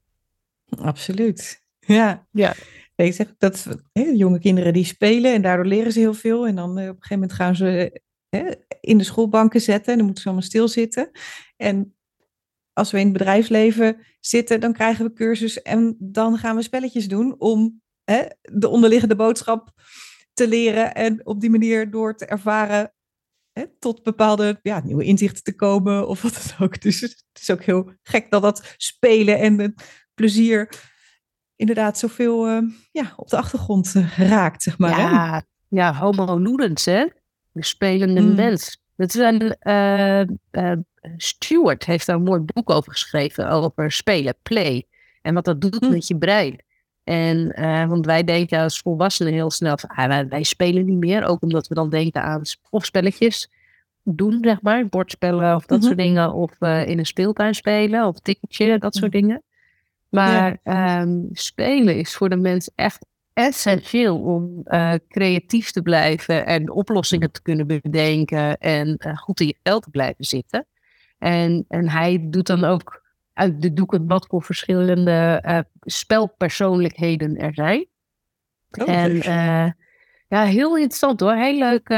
Absoluut. Ja. ja. Ik zeg dat hè, jonge kinderen die spelen en daardoor leren ze heel veel. En dan uh, op een gegeven moment gaan ze in de schoolbanken zetten. En dan moeten ze allemaal stilzitten. En als we in het bedrijfsleven zitten, dan krijgen we cursus en dan gaan we spelletjes doen om hè, de onderliggende boodschap te leren en op die manier door te ervaren hè, tot bepaalde ja, nieuwe inzichten te komen of wat dan ook. Dus het is ook heel gek dat dat spelen en het plezier inderdaad zoveel uh, ja, op de achtergrond uh, raakt, zeg maar. Ja, hè? ja homo ludens, hè? de spelende mm. mens. Dat is een, uh, uh, Stewart heeft daar een mooi boek over geschreven, over spelen, play. En wat dat doet mm. met je brein. En, uh, want wij denken als volwassenen heel snel van, ah, wij, wij, spelen niet meer. Ook omdat we dan denken aan of spelletjes doen, zeg maar. Bordspellen of dat soort dingen. Of in een speeltuin spelen of ticketje, dat soort dingen. Maar ja. um, spelen is voor de mens echt essentieel om uh, creatief te blijven en oplossingen te kunnen bedenken en goed in je vel te blijven zitten. En, en hij doet dan ook uit de doeken wat voor verschillende uh, spelpersoonlijkheden er zijn. Oh, en ja, heel interessant hoor. Heel leuk,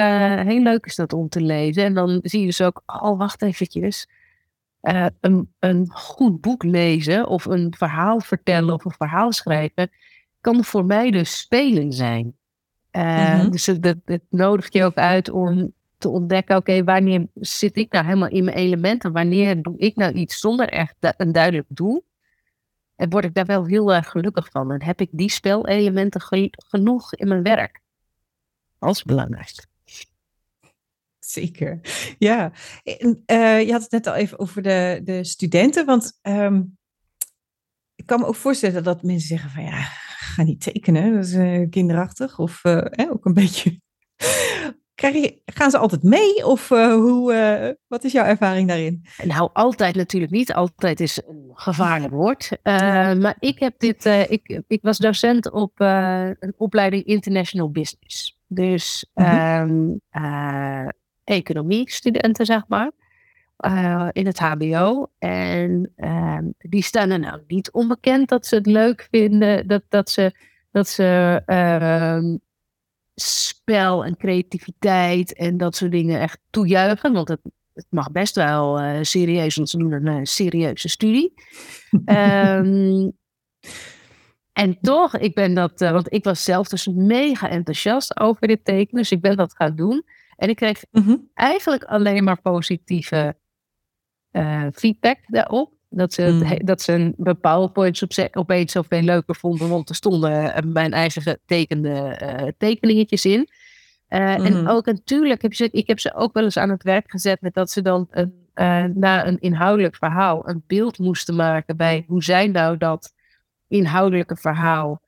heel leuk is dat om te lezen. En dan zie je dus ook, oh wacht eventjes. een, een goed boek lezen of een verhaal vertellen of een verhaal schrijven kan voor mij dus spelen zijn. Uh, Dus dat, dat nodigt je ook uit om ontdekken, oké, wanneer zit ik nou helemaal in mijn elementen? Wanneer doe ik nou iets zonder echt een duidelijk doel? En word ik daar wel heel erg gelukkig van? En heb ik die spelelementen genoeg in mijn werk? Als belangrijk. Zeker, ja. uh, je had het net al even over de, de studenten, want um, ik kan me ook voorstellen dat mensen zeggen van ja, ga niet tekenen, dat is uh, kinderachtig. Of ook een beetje. Krijg je, gaan ze altijd mee? Of hoe, wat is jouw ervaring daarin? Nou, altijd natuurlijk niet. Altijd is een gevaarlijk woord. maar ik heb dit. ik, ik was docent op een opleiding International Business. Dus mm economie studenten, zeg maar. In het HBO. En uh, die staan er nou niet onbekend dat ze het leuk vinden. Dat, dat ze, dat ze uh, spel en creativiteit en dat soort dingen echt toejuichen. Want het, het mag best wel eh, serieus, want ze doen een eh, serieuze studie. um, en toch, ik ben dat, want ik was zelf dus mega enthousiast over dit tekenen. Dus ik ben dat gaan doen. En ik kreeg mhm. eigenlijk alleen maar positieve uh, feedback daarop. Dat ze, mm. dat ze een PowerPoint op, opeens zoveel leuker vonden, want er stonden eh, mijn eigen getekende uh, tekeningetjes in. En mm-hmm. ook natuurlijk, heb je, ik heb ze ook wel eens aan het werk gezet met dat ze dan een, na een inhoudelijk verhaal een beeld moesten maken bij hoe zij nou dat inhoudelijke verhaal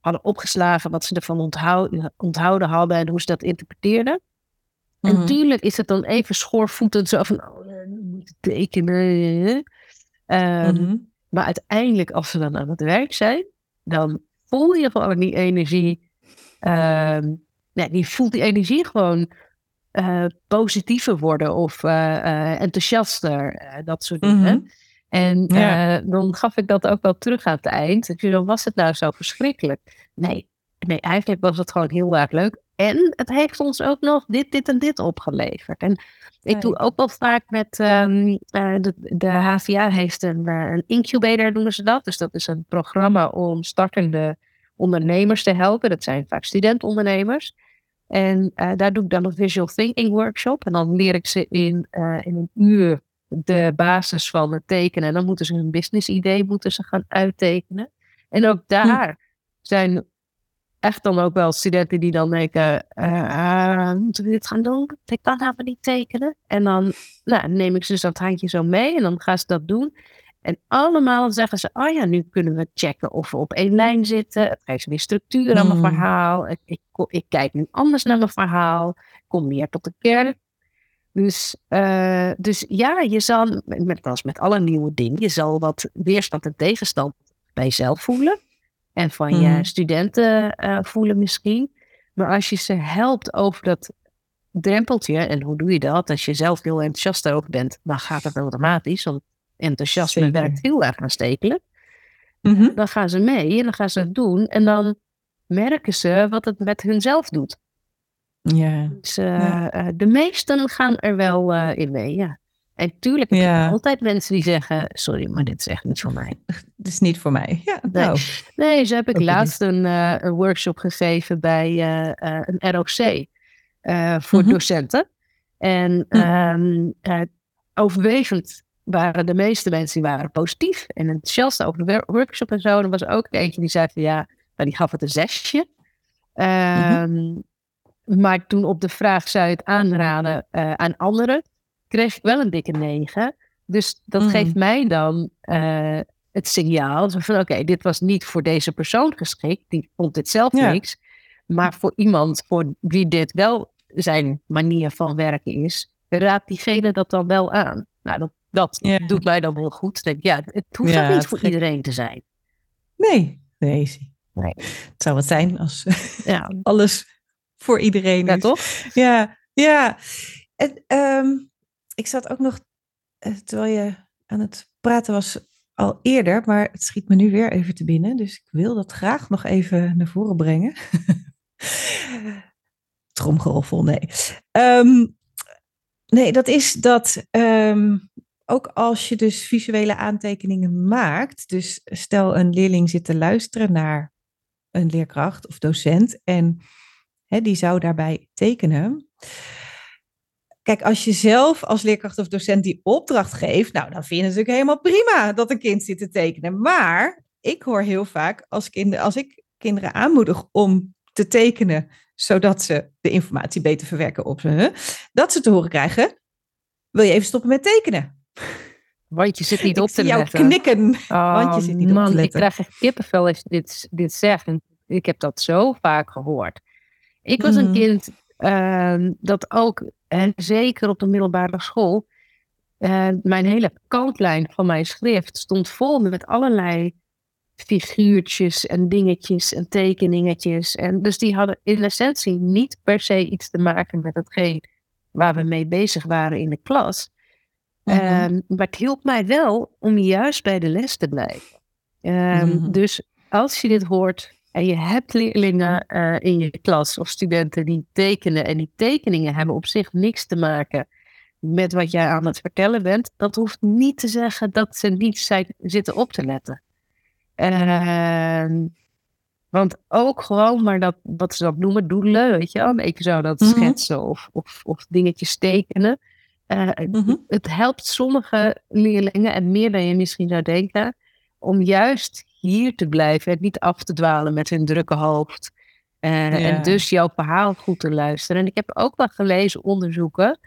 hadden opgeslagen, wat ze ervan onthouden, onthouden hadden en hoe ze dat interpreteerden. En mhm. tuurlijk is het dan even schoorvoetend, zo van, oh, we moeten tekenen. Um, Maar uiteindelijk, als ze dan aan het werk zijn, dan voel je gewoon die energie. Um, nee, die voelt die energie gewoon uh, positiever worden of uh, enthousiaster, dat soort dingen. Mhm. En dan gaf ik dat ook wel terug aan het eind. Ik dan was het nou zo verschrikkelijk? Nee, nee, eigenlijk was het gewoon heel erg leuk. En het heeft ons ook nog dit, dit en dit opgeleverd. En ik doe ook wel vaak met um, de, de HVA heeft een, uh, een incubator, noemen ze dat. Dus dat is een programma om startende ondernemers te helpen. Dat zijn vaak studentondernemers. En uh, daar doe ik dan een visual thinking workshop. En dan leer ik ze in, in een uur de basis van het tekenen. En dan moeten ze hun business idee moeten ze gaan uittekenen. En ook hm. daar zijn echt dan ook wel studenten die dan denken, uh, moeten we dit gaan doen? Ik kan helemaal niet tekenen. En dan nou, neem ik ze dat handje zo mee en dan gaan ze dat doen. En allemaal zeggen ze, oh ja, nu kunnen we checken of we op één lijn zitten. Het geeft weer structuur aan mijn hmm. verhaal. Ik, ik, ik, kijk nu anders naar mijn verhaal. Ik kom meer tot de kern. Dus, uh, dus ja, je zal, met, als met alle nieuwe dingen, je zal wat weerstand en tegenstand bij jezelf voelen en van je hmm. studenten uh, voelen misschien. Maar als je ze helpt over dat drempeltje, en hoe doe je dat? Als je zelf heel enthousiast over bent, dan gaat het automatisch, want enthousiasme werkt heel erg aanstekelijk. Mm Dan gaan ze mee en dan gaan ze het doen en dan merken ze wat het met hunzelf doet. Ja. Dus uh, de meesten gaan er wel in mee, ja. En tuurlijk heb je altijd mensen die zeggen: Sorry, maar dit is echt niet voor mij. Dit is niet voor mij. Ja, nee. Nou. nee, zo heb ik laatst een, uh, een, workshop gegeven bij uh, uh, een ROC voor mm -hmm. docenten. En um, overwegend waren de meeste mensen die waren positief en enthousiast over de workshop en zo. En er was ook eentje die zei van ja, nou, die gaf het een zesje. Um, mm -hmm. Maar toen op de vraag zou je het aanraden aan anderen, kreeg ik wel een dikke negen. Dus dat mm. geeft mij dan uh, het signaal van oké, dit was niet voor deze persoon geschikt. Die vond dit zelf niks. Maar voor iemand voor wie dit wel zijn manier van werken is, raadt diegene dat dan wel aan. Nou, dat, dat doet mij dan heel goed. Denk, ja, het hoeft ja, niet voor iedereen te zijn. Nee, nee. nee. Het zou wat zijn als ja. alles voor iedereen ja, is. toch? Ja, ja. En, um, ik zat ook nog, eh, terwijl je aan het praten was, al eerder, maar het schiet me nu weer even te binnen. Dus ik wil dat graag nog even naar voren brengen. Tromgeroffel, nee. Ehm, nee, dat is dat ehm, ook als je dus visuele aantekeningen maakt, dus stel een leerling zit te luisteren naar een leerkracht of docent en die zou daarbij tekenen. Kijk, als je zelf als leerkracht of docent die opdracht geeft, nou, dan vind je het natuurlijk helemaal prima dat een kind zit te tekenen. Maar ik hoor heel vaak als, kinder, als ik kinderen aanmoedig om te tekenen, zodat ze de informatie beter verwerken op ze, dat ze te horen krijgen, wil je even stoppen met tekenen? Want je zit niet op ik te zie jou letten. knikken. Oh, want je zit niet op man, te ik letten. krijg echt kippenvel als je dit, dit zegt. Ik heb dat zo vaak gehoord. Ik was een Mhm. kind dat ook, en zeker op de middelbare school, eh, mijn hele kantlijn van mijn schrift stond vol met allerlei figuurtjes en dingetjes en tekeningetjes. En dus die hadden in essentie niet per se iets te maken met hetgeen waar we mee bezig waren in de klas. Mhm. Ehm, maar het hielp mij wel om juist bij de les te blijven. Ehm, Mhm. Dus als je dit hoort en je hebt leerlingen eh, in je klas of studenten die tekenen en die tekeningen hebben op zich niks te maken met wat jij aan het vertellen bent, dat hoeft niet te zeggen dat ze niet zijn, zitten op te letten. Ehm, want ook gewoon maar dat, wat ze dat noemen, doelen, weet je wel. Ik zou dat Mhm. schetsen of, of, of dingetjes tekenen. Eh, Mhm. het helpt sommige leerlingen, en meer dan je misschien zou denken, om juist hier te blijven en niet af te dwalen met hun drukke hoofd. Eh, Ja. En dus jouw verhaal goed te luisteren. En ik heb ook wel gelezen onderzoeken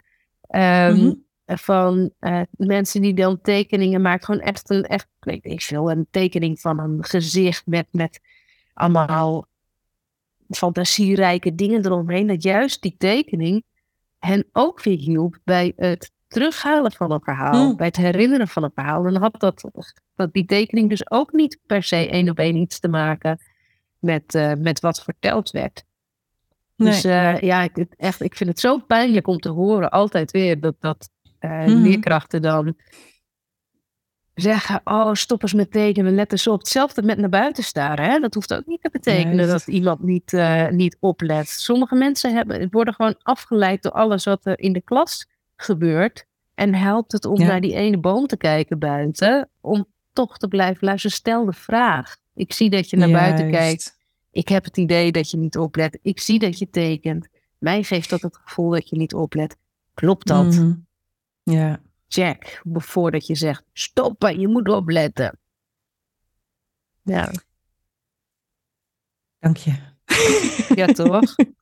ehm, Mhm. van eh, mensen die dan tekeningen maken. Gewoon echt een, echt, weet ik veel, een tekening van een gezicht met, met allemaal fantasierijke dingen eromheen. Dat juist die tekening hen ook weer hielp bij het terughalen van een verhaal. Mm. Bij het herinneren van een verhaal. Dan had dat, dat die tekening dus ook niet per se één op één iets te maken met, eh, met wat verteld werd. Dus eh, ja, ik, echt, ik vind het zo pijnlijk om te horen, altijd weer, dat, dat eh, Mhm. leerkrachten dan zeggen, oh, stop eens met tekenen, let eens op. Hetzelfde met naar buiten staren, hè? dat hoeft ook niet te betekenen Juist. dat iemand niet, niet oplet. Sommige mensen hebben, worden gewoon afgeleid door alles wat er in de klas gebeurt. En helpt het om Ja. naar die ene boom te kijken buiten, om toch te blijven luisteren. Stel de vraag. Ik zie dat je naar buiten kijkt. Ik heb het idee dat je niet oplet. Ik zie dat je tekent. Mij geeft dat het gevoel dat je niet oplet. Klopt dat? Mhm. Ja. Check. Voordat je zegt, stoppen, je moet opletten. Ja, Dank je. ja toch?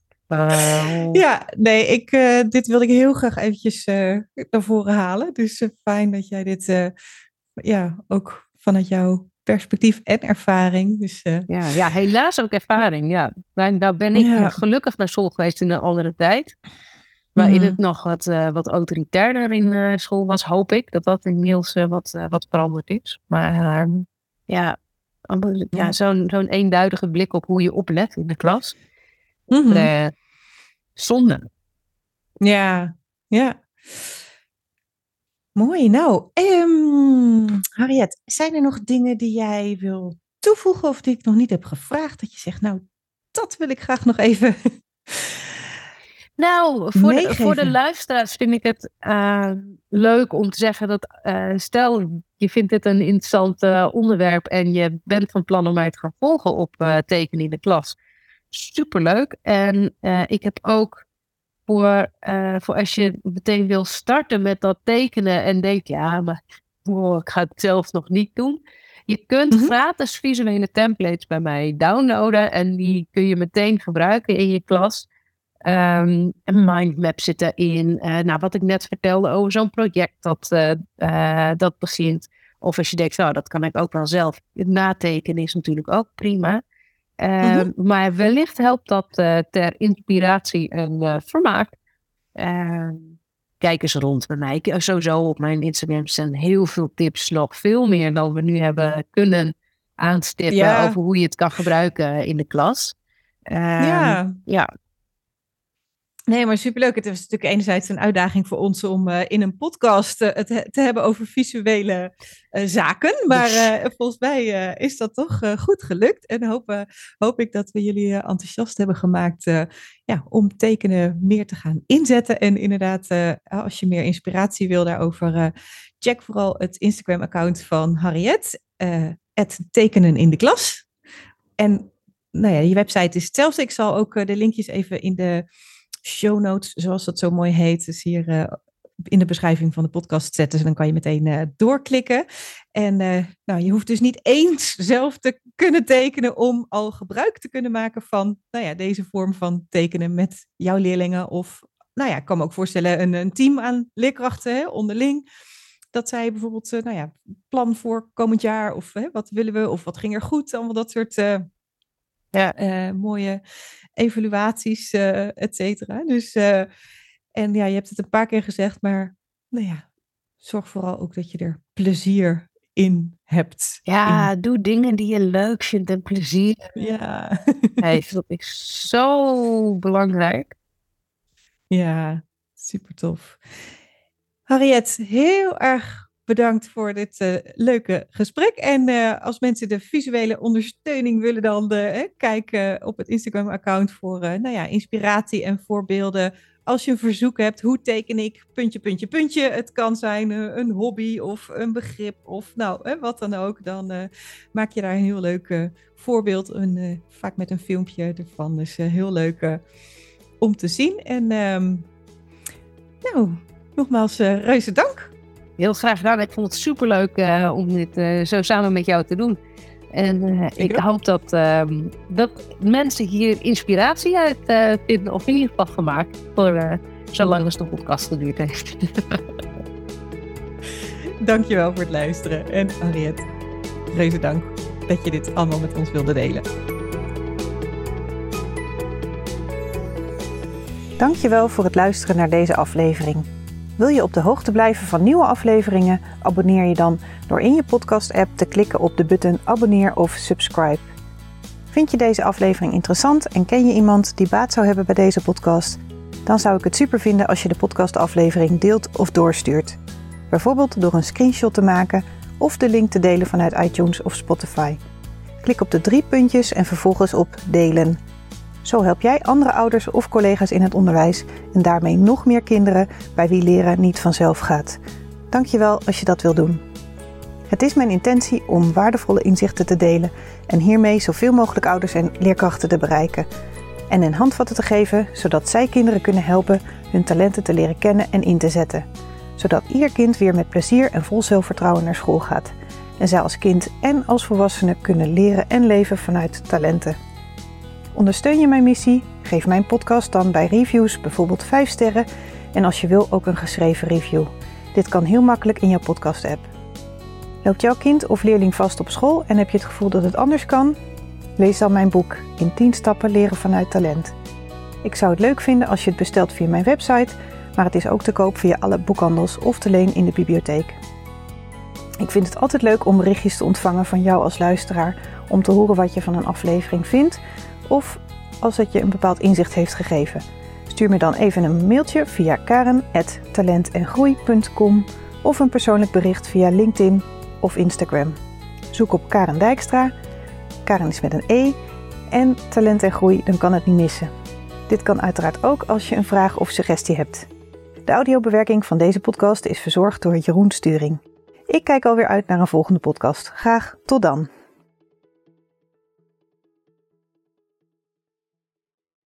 Ja, nee, ik, eh, dit wilde ik heel graag eventjes eh, naar voren halen. Dus eh, fijn dat jij dit, ja, ook vanuit jouw perspectief en ervaring. Dus Ja, ja, helaas ook ervaring. Ja. Maar nou ben ik Ja. gelukkig naar school geweest in een andere tijd. Waarin Mhm. het nog wat, wat autoritairder in school was, hoop ik. Dat dat inmiddels wat, wat veranderd is. Maar eh, ja, allemaal- ja. Ja. zo'n zo'n eenduidige blik op hoe je oplet in de klas. Eh, zonde. Ja, ja. Mooi. Nou, ehm Harriet, zijn er nog dingen die jij wil toevoegen of die ik nog niet heb gevraagd? Dat je zegt, nou, dat wil ik graag nog even. Nou, voor de, voor de luisteraars vind ik het eh, leuk om te zeggen dat eh, stel je vindt dit een interessant eh, onderwerp en je bent van plan om mij te gaan volgen op tekenen in de klas. Superleuk. En eh, ik heb ook voor, eh, voor als je meteen wil starten met dat tekenen en denkt, ja, maar ik ga het zelf nog niet doen. Je kunt Mhm. gratis visuele templates bij mij downloaden en die kun je meteen gebruiken in je klas. Ehm, een mindmap zit erin. Eh, nou, wat ik net vertelde over zo'n project dat, eh, dat begint. Of als je denkt, nou, dat kan ik ook wel zelf. Het natekenen is natuurlijk ook prima. Ehm, Maar wellicht helpt dat eh, ter inspiratie en eh, vermaak. Ehm, kijk eens rond bij mij. Ik- Sowieso op mijn Instagram zijn heel veel tips nog. Veel meer dan we nu hebben kunnen aanstippen Ja. over hoe je het kan gebruiken in de klas. Ehm, ja. ja, Nee, maar superleuk. Het is natuurlijk enerzijds een uitdaging voor ons om eh, in een podcast eh, het he- te hebben over visuele eh, zaken. Maar volgens mij is dat toch goed gelukt. En hoop, hoop ik dat we jullie enthousiast hebben gemaakt ja, om tekenen meer te gaan inzetten. En inderdaad, als je meer inspiratie wil daarover, check vooral het Instagram-account van Harriet. het tekenen in de klas. En nou ja, je website is hetzelfde. Ik zal ook de linkjes even in de show notes, zoals dat zo mooi heet, dus hier eh, in de beschrijving van de podcast zetten. Dan kan je meteen eh, doorklikken. En eh, nou, je hoeft dus niet eens zelf te kunnen tekenen om al gebruik te kunnen maken van nou ja, deze vorm van tekenen met jouw leerlingen. Of nou ja, ik kan me ook voorstellen een, een team aan leerkrachten hè, onderling. dat zij bijvoorbeeld, nou ja, plan voor komend jaar of wat willen we of wat ging er goed, allemaal dat soort ja. mooie evaluaties, et cetera. Dus, en ja, je hebt het een paar keer gezegd, maar nou ja, zorg vooral ook dat je er plezier in hebt. Ja, doe dingen die je leuk vindt en plezier ja. heeft. Dat is zo belangrijk. Ja, super tof. Harriet, heel erg bedankt voor dit uh, leuke gesprek. En uh, als mensen de visuele ondersteuning willen, dan uh, kijk op het Instagram-account voor nou ja, inspiratie en voorbeelden als je een verzoek hebt, hoe teken ik puntje, puntje, puntje. Het kan zijn een hobby of een begrip of nou, wat dan ook. Dan maak je daar een heel leuk voorbeeld, een, vaak met een filmpje ervan. Dus heel leuk om te zien. En um, nou, nogmaals reuze dank. Heel graag gedaan. Ik vond het superleuk om dit zo samen met jou te doen. En uh, ik, hoop dat, uh, dat mensen hier inspiratie uit uh, vinden, of in ieder geval gemaakt, voor uh, zolang als de podcast geduurd heeft. Dankjewel voor het luisteren. En Ariette, reuze dank dat je dit allemaal met ons wilde delen. Dankjewel voor het luisteren naar deze aflevering. Wil je op de hoogte blijven van nieuwe afleveringen? Abonneer je dan door in je podcast-app te klikken op de button abonneer of subscribe. Vind je deze aflevering interessant en ken je iemand die baat zou hebben bij deze podcast? Dan zou ik het super vinden als je de podcastaflevering deelt of doorstuurt. Bijvoorbeeld door een screenshot te maken of de link te delen vanuit iTunes of Spotify. Klik op de drie puntjes en vervolgens op delen. Zo help jij andere ouders of collega's in het onderwijs en daarmee nog meer kinderen bij wie leren niet vanzelf gaat. Dankjewel als je dat wil doen. Het is mijn intentie om waardevolle inzichten te delen en hiermee zoveel mogelijk ouders en leerkrachten te bereiken. En een handvatten te geven zodat zij kinderen kunnen helpen hun talenten te leren kennen en in te zetten. Zodat ieder kind weer met plezier en vol zelfvertrouwen naar school gaat. En zij als kind en als volwassene kunnen leren en leven vanuit talenten. Ondersteun je mijn missie? Geef mijn podcast dan bij reviews bijvoorbeeld 5 sterren en als je wil ook een geschreven review. Dit kan heel makkelijk in jouw podcast-app. Loopt jouw kind of leerling vast op school en heb je het gevoel dat het anders kan? Lees dan mijn boek In 10 stappen leren vanuit talent. Ik zou het leuk vinden als je het bestelt via mijn website, maar het is ook te koop via alle boekhandels of te leen in de bibliotheek. Ik vind het altijd leuk om berichtjes te ontvangen van jou als luisteraar om te horen wat je van een aflevering vindt of als het je een bepaald inzicht heeft gegeven. Stuur me dan even een mailtje via karen.talentengroei.com of een persoonlijk bericht via LinkedIn of Instagram. Zoek op Karen Dijkstra. Karen is met een E. En talent en groei, dan kan het niet missen. Dit kan uiteraard ook als je een vraag of suggestie hebt. De audiobewerking van deze podcast is verzorgd door Jeroen Sturing. Ik kijk alweer uit naar een volgende podcast. Graag tot dan.